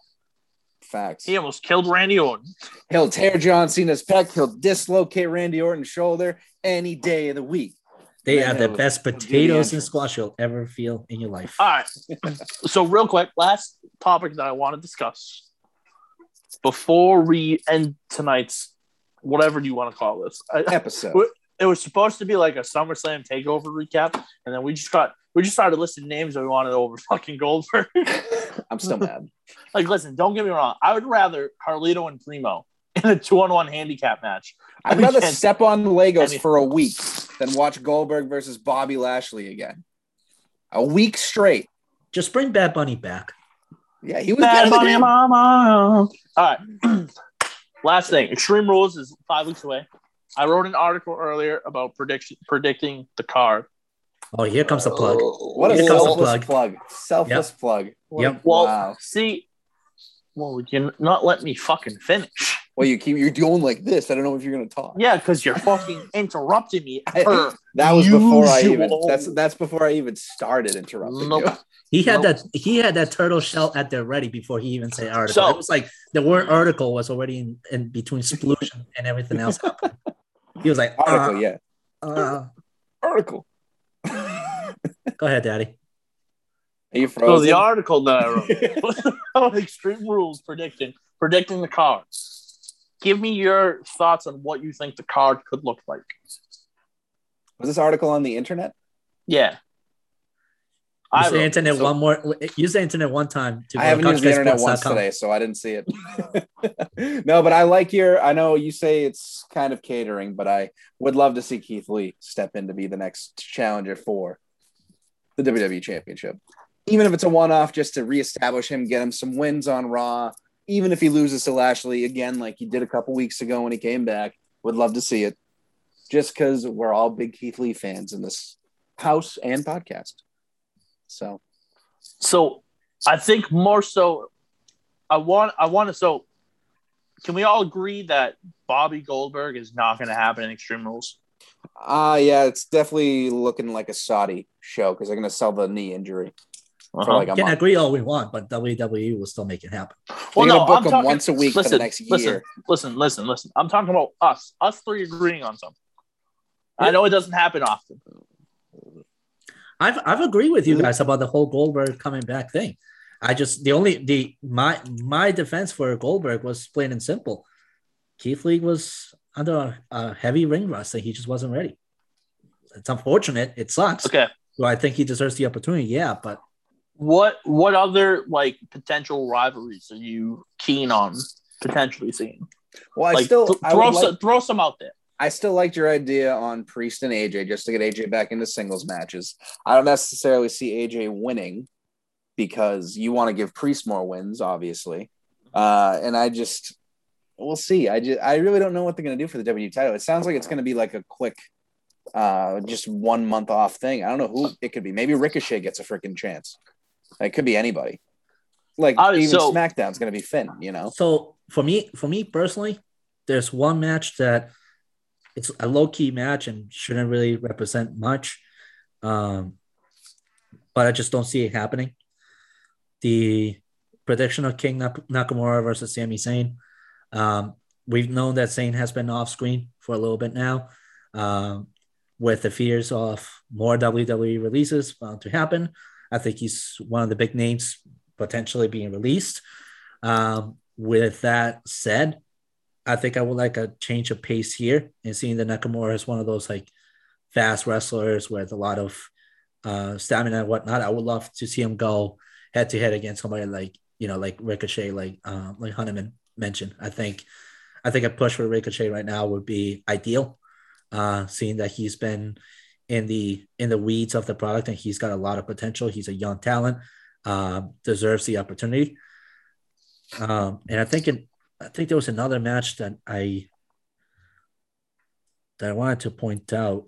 [SPEAKER 1] Facts.
[SPEAKER 2] He almost killed Randy Orton.
[SPEAKER 1] He'll tear John Cena's pec. He'll dislocate Randy Orton's shoulder any day of the week.
[SPEAKER 3] They
[SPEAKER 1] Man,
[SPEAKER 3] have the best
[SPEAKER 1] he'll do the
[SPEAKER 3] potatoes and squash you'll ever feel in your life.
[SPEAKER 2] All right. so real quick, last topic that I want to discuss before we end tonight's whatever you want to call this.
[SPEAKER 1] Episode.
[SPEAKER 2] What- *laughs* it was supposed to be like a SummerSlam takeover recap, and then we just got we just started listing names that we wanted over *laughs* fucking Goldberg.
[SPEAKER 1] I'm still mad. *laughs*
[SPEAKER 2] like, listen, don't get me wrong. I would rather Carlito and Primo in a two-on-one handicap match.
[SPEAKER 1] I'd rather step on the Legos
[SPEAKER 2] any-
[SPEAKER 1] for a week than watch Goldberg versus Bobby Lashley again. A week straight.
[SPEAKER 3] Just bring Bad Bunny back.
[SPEAKER 1] Yeah, he was
[SPEAKER 2] Bad
[SPEAKER 1] good.
[SPEAKER 2] Bunny Mama. All right. *clears throat* Last thing, Extreme Rules is five weeks away. I wrote an article earlier about prediction predicting the card.
[SPEAKER 3] Oh, here comes the plug.
[SPEAKER 1] What a
[SPEAKER 3] Here comes
[SPEAKER 1] selfless
[SPEAKER 3] plug.
[SPEAKER 1] plug. Selfless plug. What-
[SPEAKER 3] Yep.
[SPEAKER 2] Well,
[SPEAKER 1] Wow.
[SPEAKER 2] see, well, would you not let me fucking finish.
[SPEAKER 1] Well, you keep you're doing like this. I don't know if you're gonna talk.
[SPEAKER 2] Yeah, because you're fucking *laughs* interrupting me.
[SPEAKER 1] I- That was before I even. That's that's before I even started interrupting
[SPEAKER 2] Nope.
[SPEAKER 1] you.
[SPEAKER 3] He had
[SPEAKER 2] Nope.
[SPEAKER 3] that he had that turtle shell at the ready before he even said article.
[SPEAKER 2] So-
[SPEAKER 3] it was like the word article was already in, in between splusion and everything else. He was like,
[SPEAKER 1] Article,
[SPEAKER 3] uh,
[SPEAKER 1] yeah.
[SPEAKER 3] uh.
[SPEAKER 1] Article.
[SPEAKER 3] Go ahead, Daddy.
[SPEAKER 1] Are you
[SPEAKER 2] So the article that I wrote was *laughs* *laughs* about Extreme Rules predicting predicting the card. Give me your thoughts on what you think the card could look like.
[SPEAKER 1] was this article on the internet?
[SPEAKER 2] Yeah.
[SPEAKER 3] Use
[SPEAKER 2] I
[SPEAKER 3] the internet
[SPEAKER 1] so-
[SPEAKER 3] one more. Use the internet one time. To
[SPEAKER 1] I haven't used the internet once today, so I didn't see it. *laughs* no, but I like your. I know you say it's kind of catering, but I would love to see Keith Lee step in to be the next challenger for the WWE Championship. Even if it's a one-off, just to reestablish him, get him some wins on Raw. Even if he loses to Lashley again, like he did a couple weeks ago when he came back, would love to see it. Just because we're all big Keith Lee fans in this house and podcast. So
[SPEAKER 2] So I think more so I want I want to so can we all agree that Bobby Goldberg is not going to happen in Extreme Rules?
[SPEAKER 1] Uh yeah, it's definitely looking like a Saudi show because they're gonna sell the knee injury for
[SPEAKER 2] Uh-huh.
[SPEAKER 1] like a
[SPEAKER 3] Can
[SPEAKER 1] month.
[SPEAKER 3] agree all we want, but WWE will still make it happen.
[SPEAKER 1] They're gonna book
[SPEAKER 2] I'm
[SPEAKER 1] them
[SPEAKER 2] talking-
[SPEAKER 1] once a week for the next
[SPEAKER 2] listen,
[SPEAKER 1] year.
[SPEAKER 2] Listen, listen, listen. I'm talking about us. Us three agreeing on something. I know it doesn't happen often.
[SPEAKER 3] I've I've agreed with you
[SPEAKER 1] Mhm.
[SPEAKER 3] guys about the whole Goldberg coming back thing. I just the only the my my defense for Goldberg was plain and simple. Keith Lee was under a, a heavy ring rust and he just wasn't ready. It's unfortunate. It sucks.
[SPEAKER 2] Okay.
[SPEAKER 3] So I think he deserves the opportunity? Yeah, but
[SPEAKER 2] What what other like potential rivalries are you keen on potentially seeing?
[SPEAKER 1] Well, I
[SPEAKER 2] Like
[SPEAKER 1] still
[SPEAKER 2] th-
[SPEAKER 1] I
[SPEAKER 2] throw
[SPEAKER 1] like,
[SPEAKER 2] some, throw some out there.
[SPEAKER 1] I still liked your idea on Priest and AJ just to get AJ back into singles matches. I don't necessarily see AJ winning because you want to give Priest more wins, obviously. Uh, and I just we'll see. I just I really don't know what they're gonna do for the W title. It sounds like it's gonna be like a quick uh just one month off thing. I don't know who it could be. Maybe Ricochet gets a freaking chance. It could be anybody. Like
[SPEAKER 2] Uh,
[SPEAKER 1] even
[SPEAKER 2] so-
[SPEAKER 1] SmackDown's gonna be Finn, you know.
[SPEAKER 3] So for me, for me personally, there's one match that it's a low key match and shouldn't really represent much, um, but I just don't see it happening. The prediction of King Nak- Nakamura versus Sami Zayn. Um, we've known that Zayn has been off screen for a little bit now, um, with the fears of more WWE releases bound to happen. I think he's one of the big names potentially being released. Um, with that said, I think I would like a change of pace here and seeing the Nakamura as one of those like fast wrestlers with a lot of uh, stamina and whatnot. I would love to see him go head to head against somebody like you know like Ricochet, like um, like Hunneman mentioned. I think I think a push for Ricochet right now would be ideal, uh, seeing that he's been in the in the weeds of the product and he's got a lot of potential. He's a young talent, uh, deserves the opportunity. Um, and I think in, I think there was another match that I that I wanted to point out.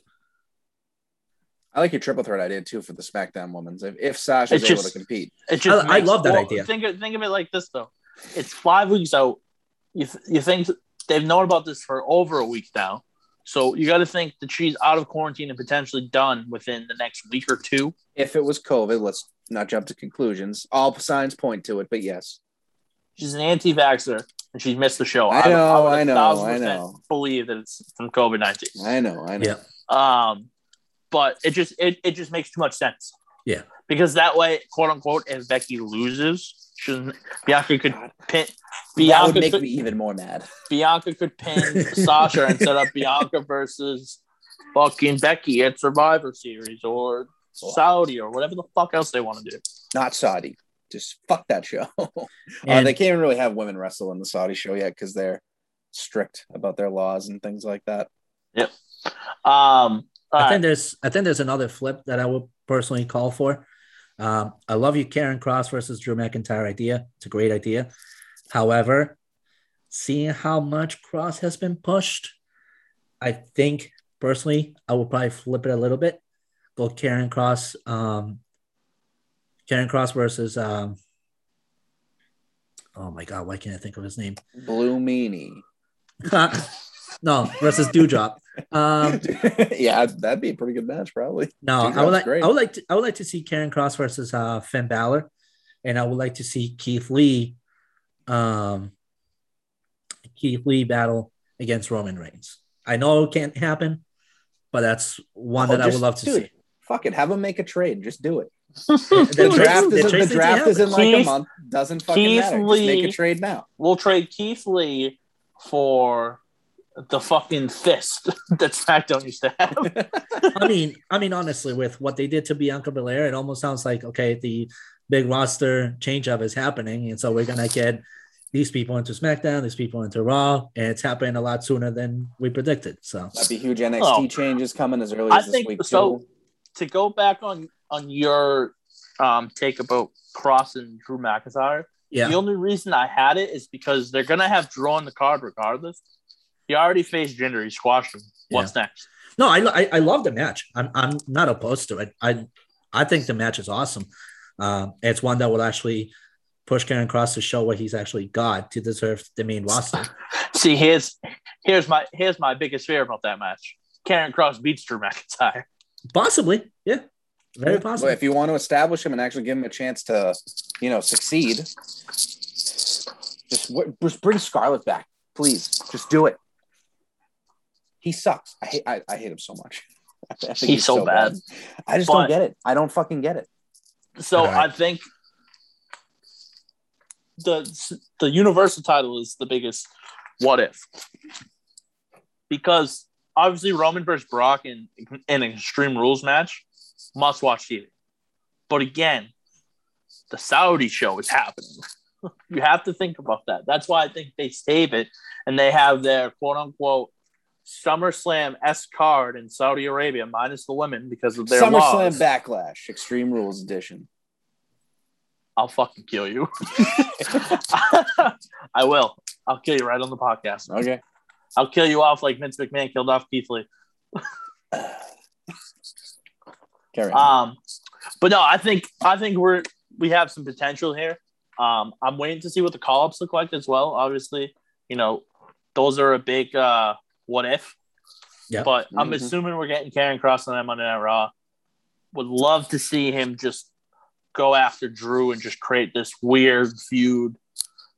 [SPEAKER 1] I like your triple threat idea too for the SmackDown women's. If, if Sasha's
[SPEAKER 2] It's
[SPEAKER 1] able to compete,
[SPEAKER 2] It just
[SPEAKER 3] I- I love that
[SPEAKER 2] well,
[SPEAKER 3] idea.
[SPEAKER 2] Think of, think of it like this though. It's five weeks out. You th- you think they've known about this for over a week now, so you got to think that she's out of quarantine and potentially done within the next week or two.
[SPEAKER 1] if it was COVID, let's not jump to conclusions. All signs point to it, but yes,
[SPEAKER 2] She's an anti-vaxxer and she's missed the show.
[SPEAKER 1] I know,
[SPEAKER 2] would a
[SPEAKER 1] I know, I
[SPEAKER 2] percent
[SPEAKER 1] know.
[SPEAKER 2] Believe that it's from COVID nineteen.
[SPEAKER 1] I know, I know.
[SPEAKER 3] Yeah.
[SPEAKER 2] Um, but it just it, it just makes too much sense.
[SPEAKER 3] Yeah.
[SPEAKER 2] Because that way, quote unquote, if Becky loses, she Bianca could
[SPEAKER 1] God,
[SPEAKER 2] pin
[SPEAKER 1] that
[SPEAKER 2] Bianca
[SPEAKER 1] would make
[SPEAKER 2] could,
[SPEAKER 1] me even more mad.
[SPEAKER 2] Bianca could pin Sasha and set up *laughs* Bianca versus fucking Becky at Survivor Series or Saudi or whatever the fuck else they want to do.
[SPEAKER 1] Not Saudi. Just fuck that show. *laughs* uh, they can't even really have women wrestle in the Saudi show yet because they're strict about their laws and things like that.
[SPEAKER 2] Um,
[SPEAKER 3] I
[SPEAKER 2] all
[SPEAKER 3] think there's I think there's another flip that I would personally call for. Um, I love you, Karrion Kross versus Drew McIntyre idea. It's a great idea. However, seeing how much Kross has been pushed, I think personally I would probably flip it a little bit. Go Karrion Kross, um, Karrion Kross versus um, oh my god, why can't I think of his name?
[SPEAKER 1] Blue Meanie. *laughs*
[SPEAKER 3] no, versus Dewdrop. Um, *laughs*
[SPEAKER 1] yeah, that'd be a pretty good match, probably.
[SPEAKER 3] No,
[SPEAKER 1] Dude,
[SPEAKER 3] I would like
[SPEAKER 1] great.
[SPEAKER 3] I would like to I would like to see Karrion Kross versus uh Finn Balor, and I would like to see Keith Lee, um, Keith Lee battle against Roman Reigns. I know it can't happen, but that's one
[SPEAKER 1] Oh,
[SPEAKER 3] that I would love to
[SPEAKER 1] dude,
[SPEAKER 3] see.
[SPEAKER 1] Fuck it, have them make a trade. Just do it. *laughs*
[SPEAKER 3] The
[SPEAKER 1] The draft is
[SPEAKER 3] trades
[SPEAKER 1] the draft is in
[SPEAKER 3] happen.
[SPEAKER 1] like a month. Doesn't fucking
[SPEAKER 2] Keith
[SPEAKER 1] matter. Just make a trade now.
[SPEAKER 2] we'll trade Keith Lee for the fucking fist *laughs* that SmackDown used to have. *laughs*
[SPEAKER 3] I mean, I mean, honestly, with what they did to Bianca Belair, it almost sounds like okay, the big roster change up is happening, and so we're gonna get these people into SmackDown, these people into Raw, and it's happening a lot sooner than we predicted. So
[SPEAKER 1] Might be huge NXT
[SPEAKER 2] Oh.
[SPEAKER 1] changes coming as early
[SPEAKER 2] I
[SPEAKER 1] as this
[SPEAKER 2] think
[SPEAKER 1] week.
[SPEAKER 2] so.
[SPEAKER 1] too.
[SPEAKER 2] to go back on on your um, take about Kross and Drew McIntyre,
[SPEAKER 3] yeah,
[SPEAKER 2] the only reason I had it is because they're gonna have Drew on the card regardless. He already faced Jinder. He squashed him. What's next?
[SPEAKER 3] No, I, I I love the match. I'm I'm not opposed to it. I I think the match is awesome. Um, it's one that will actually push Karrion Kross to show what he's actually got to deserve the main roster. *laughs*
[SPEAKER 2] See, here's here's my here's my biggest fear about that match. Karrion Kross beats Drew McIntyre.
[SPEAKER 3] Possibly, yeah, very
[SPEAKER 1] Well,
[SPEAKER 3] possible.
[SPEAKER 1] if you want to establish him and actually give him a chance to, you know, succeed, just just bring Scarlett back, please. Just do it. He sucks. I hate. I, I hate him so much. *laughs* I think
[SPEAKER 2] He's so bad.
[SPEAKER 1] I just
[SPEAKER 2] But-
[SPEAKER 1] don't get it. I don't fucking get it.
[SPEAKER 2] So
[SPEAKER 3] All right.
[SPEAKER 2] I think the the universal title is the biggest what if because obviously Roman versus Brock in, in an Extreme Rules match must watch TV. But again, the Saudi show is happening. *laughs* you have to think about that. That's why I think they save it and they have their quote unquote SummerSlam S card in Saudi Arabia minus the women because of their
[SPEAKER 1] SummerSlam
[SPEAKER 2] laws.
[SPEAKER 1] Backlash, Extreme Rules Edition.
[SPEAKER 2] I'll fucking kill you. *laughs* *laughs* I will. I'll kill you right on the podcast.
[SPEAKER 1] Okay.
[SPEAKER 2] I'll kill you off like Vince McMahon killed off Keith Lee. *sighs*
[SPEAKER 1] Carry on.
[SPEAKER 2] Um, but no, I think I think we're we have some potential here. Um, I'm waiting to see what the call ups look like as well. Obviously, you know, those are a big uh, what if.
[SPEAKER 3] Yeah.
[SPEAKER 2] But I'm
[SPEAKER 1] Mhm.
[SPEAKER 2] assuming we're getting Karrion Kross on that Monday Night Raw. Would love to see him just go after Drew and just create this weird feud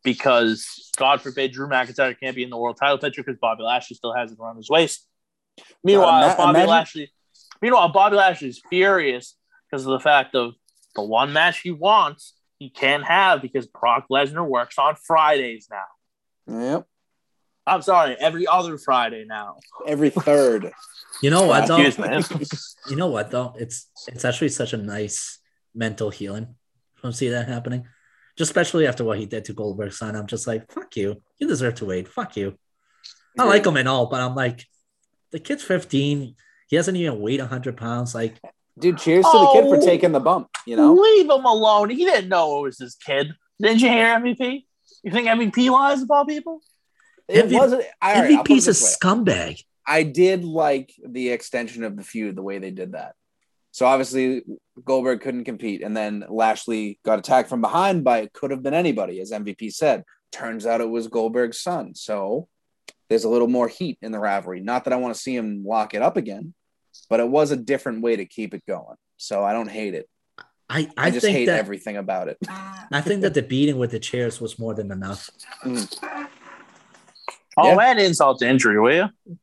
[SPEAKER 2] because God forbid Drew McIntyre can't be in the world title picture because Bobby Lashley still has it around his waist. Meanwhile,
[SPEAKER 1] ima-
[SPEAKER 2] Bobby
[SPEAKER 1] imagine-
[SPEAKER 2] Lashley, meanwhile, Bobby Lashley's furious because of the fact of the one match he wants, he can't have because Brock Lesnar works on Fridays now.
[SPEAKER 1] Yep.
[SPEAKER 2] I'm sorry, every other Friday now.
[SPEAKER 1] Every third.
[SPEAKER 3] you know what though?
[SPEAKER 2] Excuse me. *laughs*
[SPEAKER 3] You know what though? It's it's actually such a nice mental healing from see that happening. Just especially after what he did to Goldberg's son. I'm just like, fuck you. You deserve to wait. Fuck you. I like him and all, but I'm like, the kid's 15. He hasn't even weighed 100 pounds. Like,
[SPEAKER 1] Dude, cheers to the kid for
[SPEAKER 2] Oh.
[SPEAKER 1] taking the bump, you know?
[SPEAKER 2] Leave him alone. He didn't know it was his kid. Didn't you hear MVP? You think MVP lies about people?
[SPEAKER 1] It
[SPEAKER 3] MVP
[SPEAKER 1] wasn't. All right, I'll put it
[SPEAKER 3] MVP's a scumbag.
[SPEAKER 1] I did like the extension of the feud, the way they did that. So obviously Goldberg couldn't compete, and then Lashley got attacked from behind by it could have been anybody, as MVP said. Turns out it was Goldberg's son. So there's a little more heat in the rivalry. Not that I want to see him lock it up again, but it was a different way to keep it going. So I don't hate it.
[SPEAKER 3] I,
[SPEAKER 1] I,
[SPEAKER 3] I,
[SPEAKER 1] just hate
[SPEAKER 3] that
[SPEAKER 1] everything about it.
[SPEAKER 3] I think that the beating with the chairs was more than enough. Mm.
[SPEAKER 2] Oh,
[SPEAKER 1] Yeah.
[SPEAKER 2] and insult to injury, will you?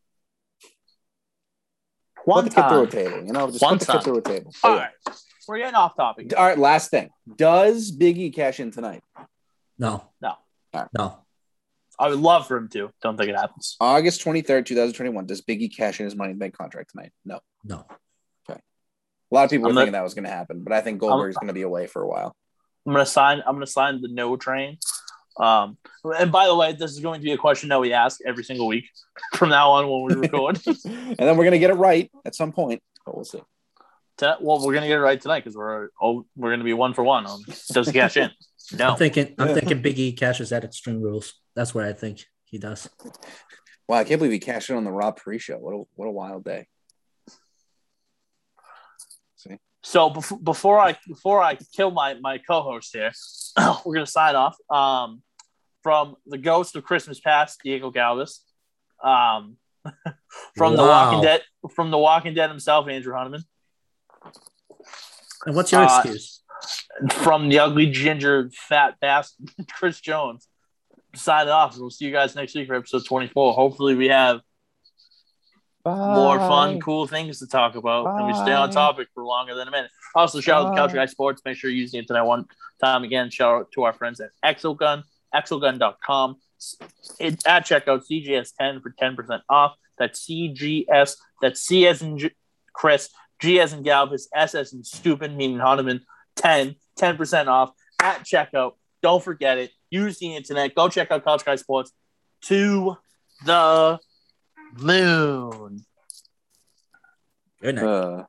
[SPEAKER 2] One
[SPEAKER 1] put the kid through a
[SPEAKER 2] time.
[SPEAKER 1] table, you know, just
[SPEAKER 2] One
[SPEAKER 1] put the kid
[SPEAKER 2] time.
[SPEAKER 1] through a table.
[SPEAKER 2] All right. We're getting off topic.
[SPEAKER 1] All right, last thing. Does Biggie cash in tonight?
[SPEAKER 3] No.
[SPEAKER 2] No.
[SPEAKER 1] Alright.
[SPEAKER 3] No.
[SPEAKER 2] I would love for him to. Don't think it happens.
[SPEAKER 1] August 23rd, 2021. Does Biggie cash in his money in the bank contract tonight? No.
[SPEAKER 3] No. Okay.
[SPEAKER 1] A lot of people were
[SPEAKER 2] I'm not-
[SPEAKER 1] thinking that was going to happen, but I think Goldberg's going to be away for a while.
[SPEAKER 2] I'm gonna sign. I'm gonna sign the no train. Um, and by the way, this is going to be a question that we ask every single week from now on when we record. *laughs*
[SPEAKER 1] and then we're going to get it right at some point, but we'll see.
[SPEAKER 2] To- well, we're gonna get it right tonight because we're oh, we're gonna be one for one on does he cash in? *laughs* No.
[SPEAKER 3] I'm thinking I'm thinking Big E cashes at Extreme Rules. That's what I think he does.
[SPEAKER 1] Wow, I can't believe he cashed in on the Raw pre-show. What a what a wild day. See,
[SPEAKER 2] So before, before I before I kill my my co-host here, *clears throat* we're gonna sign off. Um, from the ghost of Christmas past, Diego Galvis. Um, *laughs* from the Walking Dead, from the Walking Dead himself, Andrew Hunneman.
[SPEAKER 3] And what's your
[SPEAKER 2] Uh,
[SPEAKER 3] excuse?
[SPEAKER 2] From the ugly ginger fat bastard, *laughs* Chris Jones. Sign off. and We'll see you guys next week for episode twenty four. Hopefully, we have more fun, cool things to talk about, and we stay on topic for longer than a minute. Also, shout out to Couch
[SPEAKER 1] Bye.
[SPEAKER 2] Guy Sports. Make sure you use the internet one time again. Shout out to our friends at Exo Gun, exogun.com. It, at checkout, CGS10 for 10% off. That's CGS, that's C as in J- Chris, G as in Galvis, S as in stupid, meaning Hunneman, 10, 10% off at checkout. Don't forget it. Use the internet. Go check out Couch Guy Sports to the moon.
[SPEAKER 3] Good night.
[SPEAKER 1] Uh,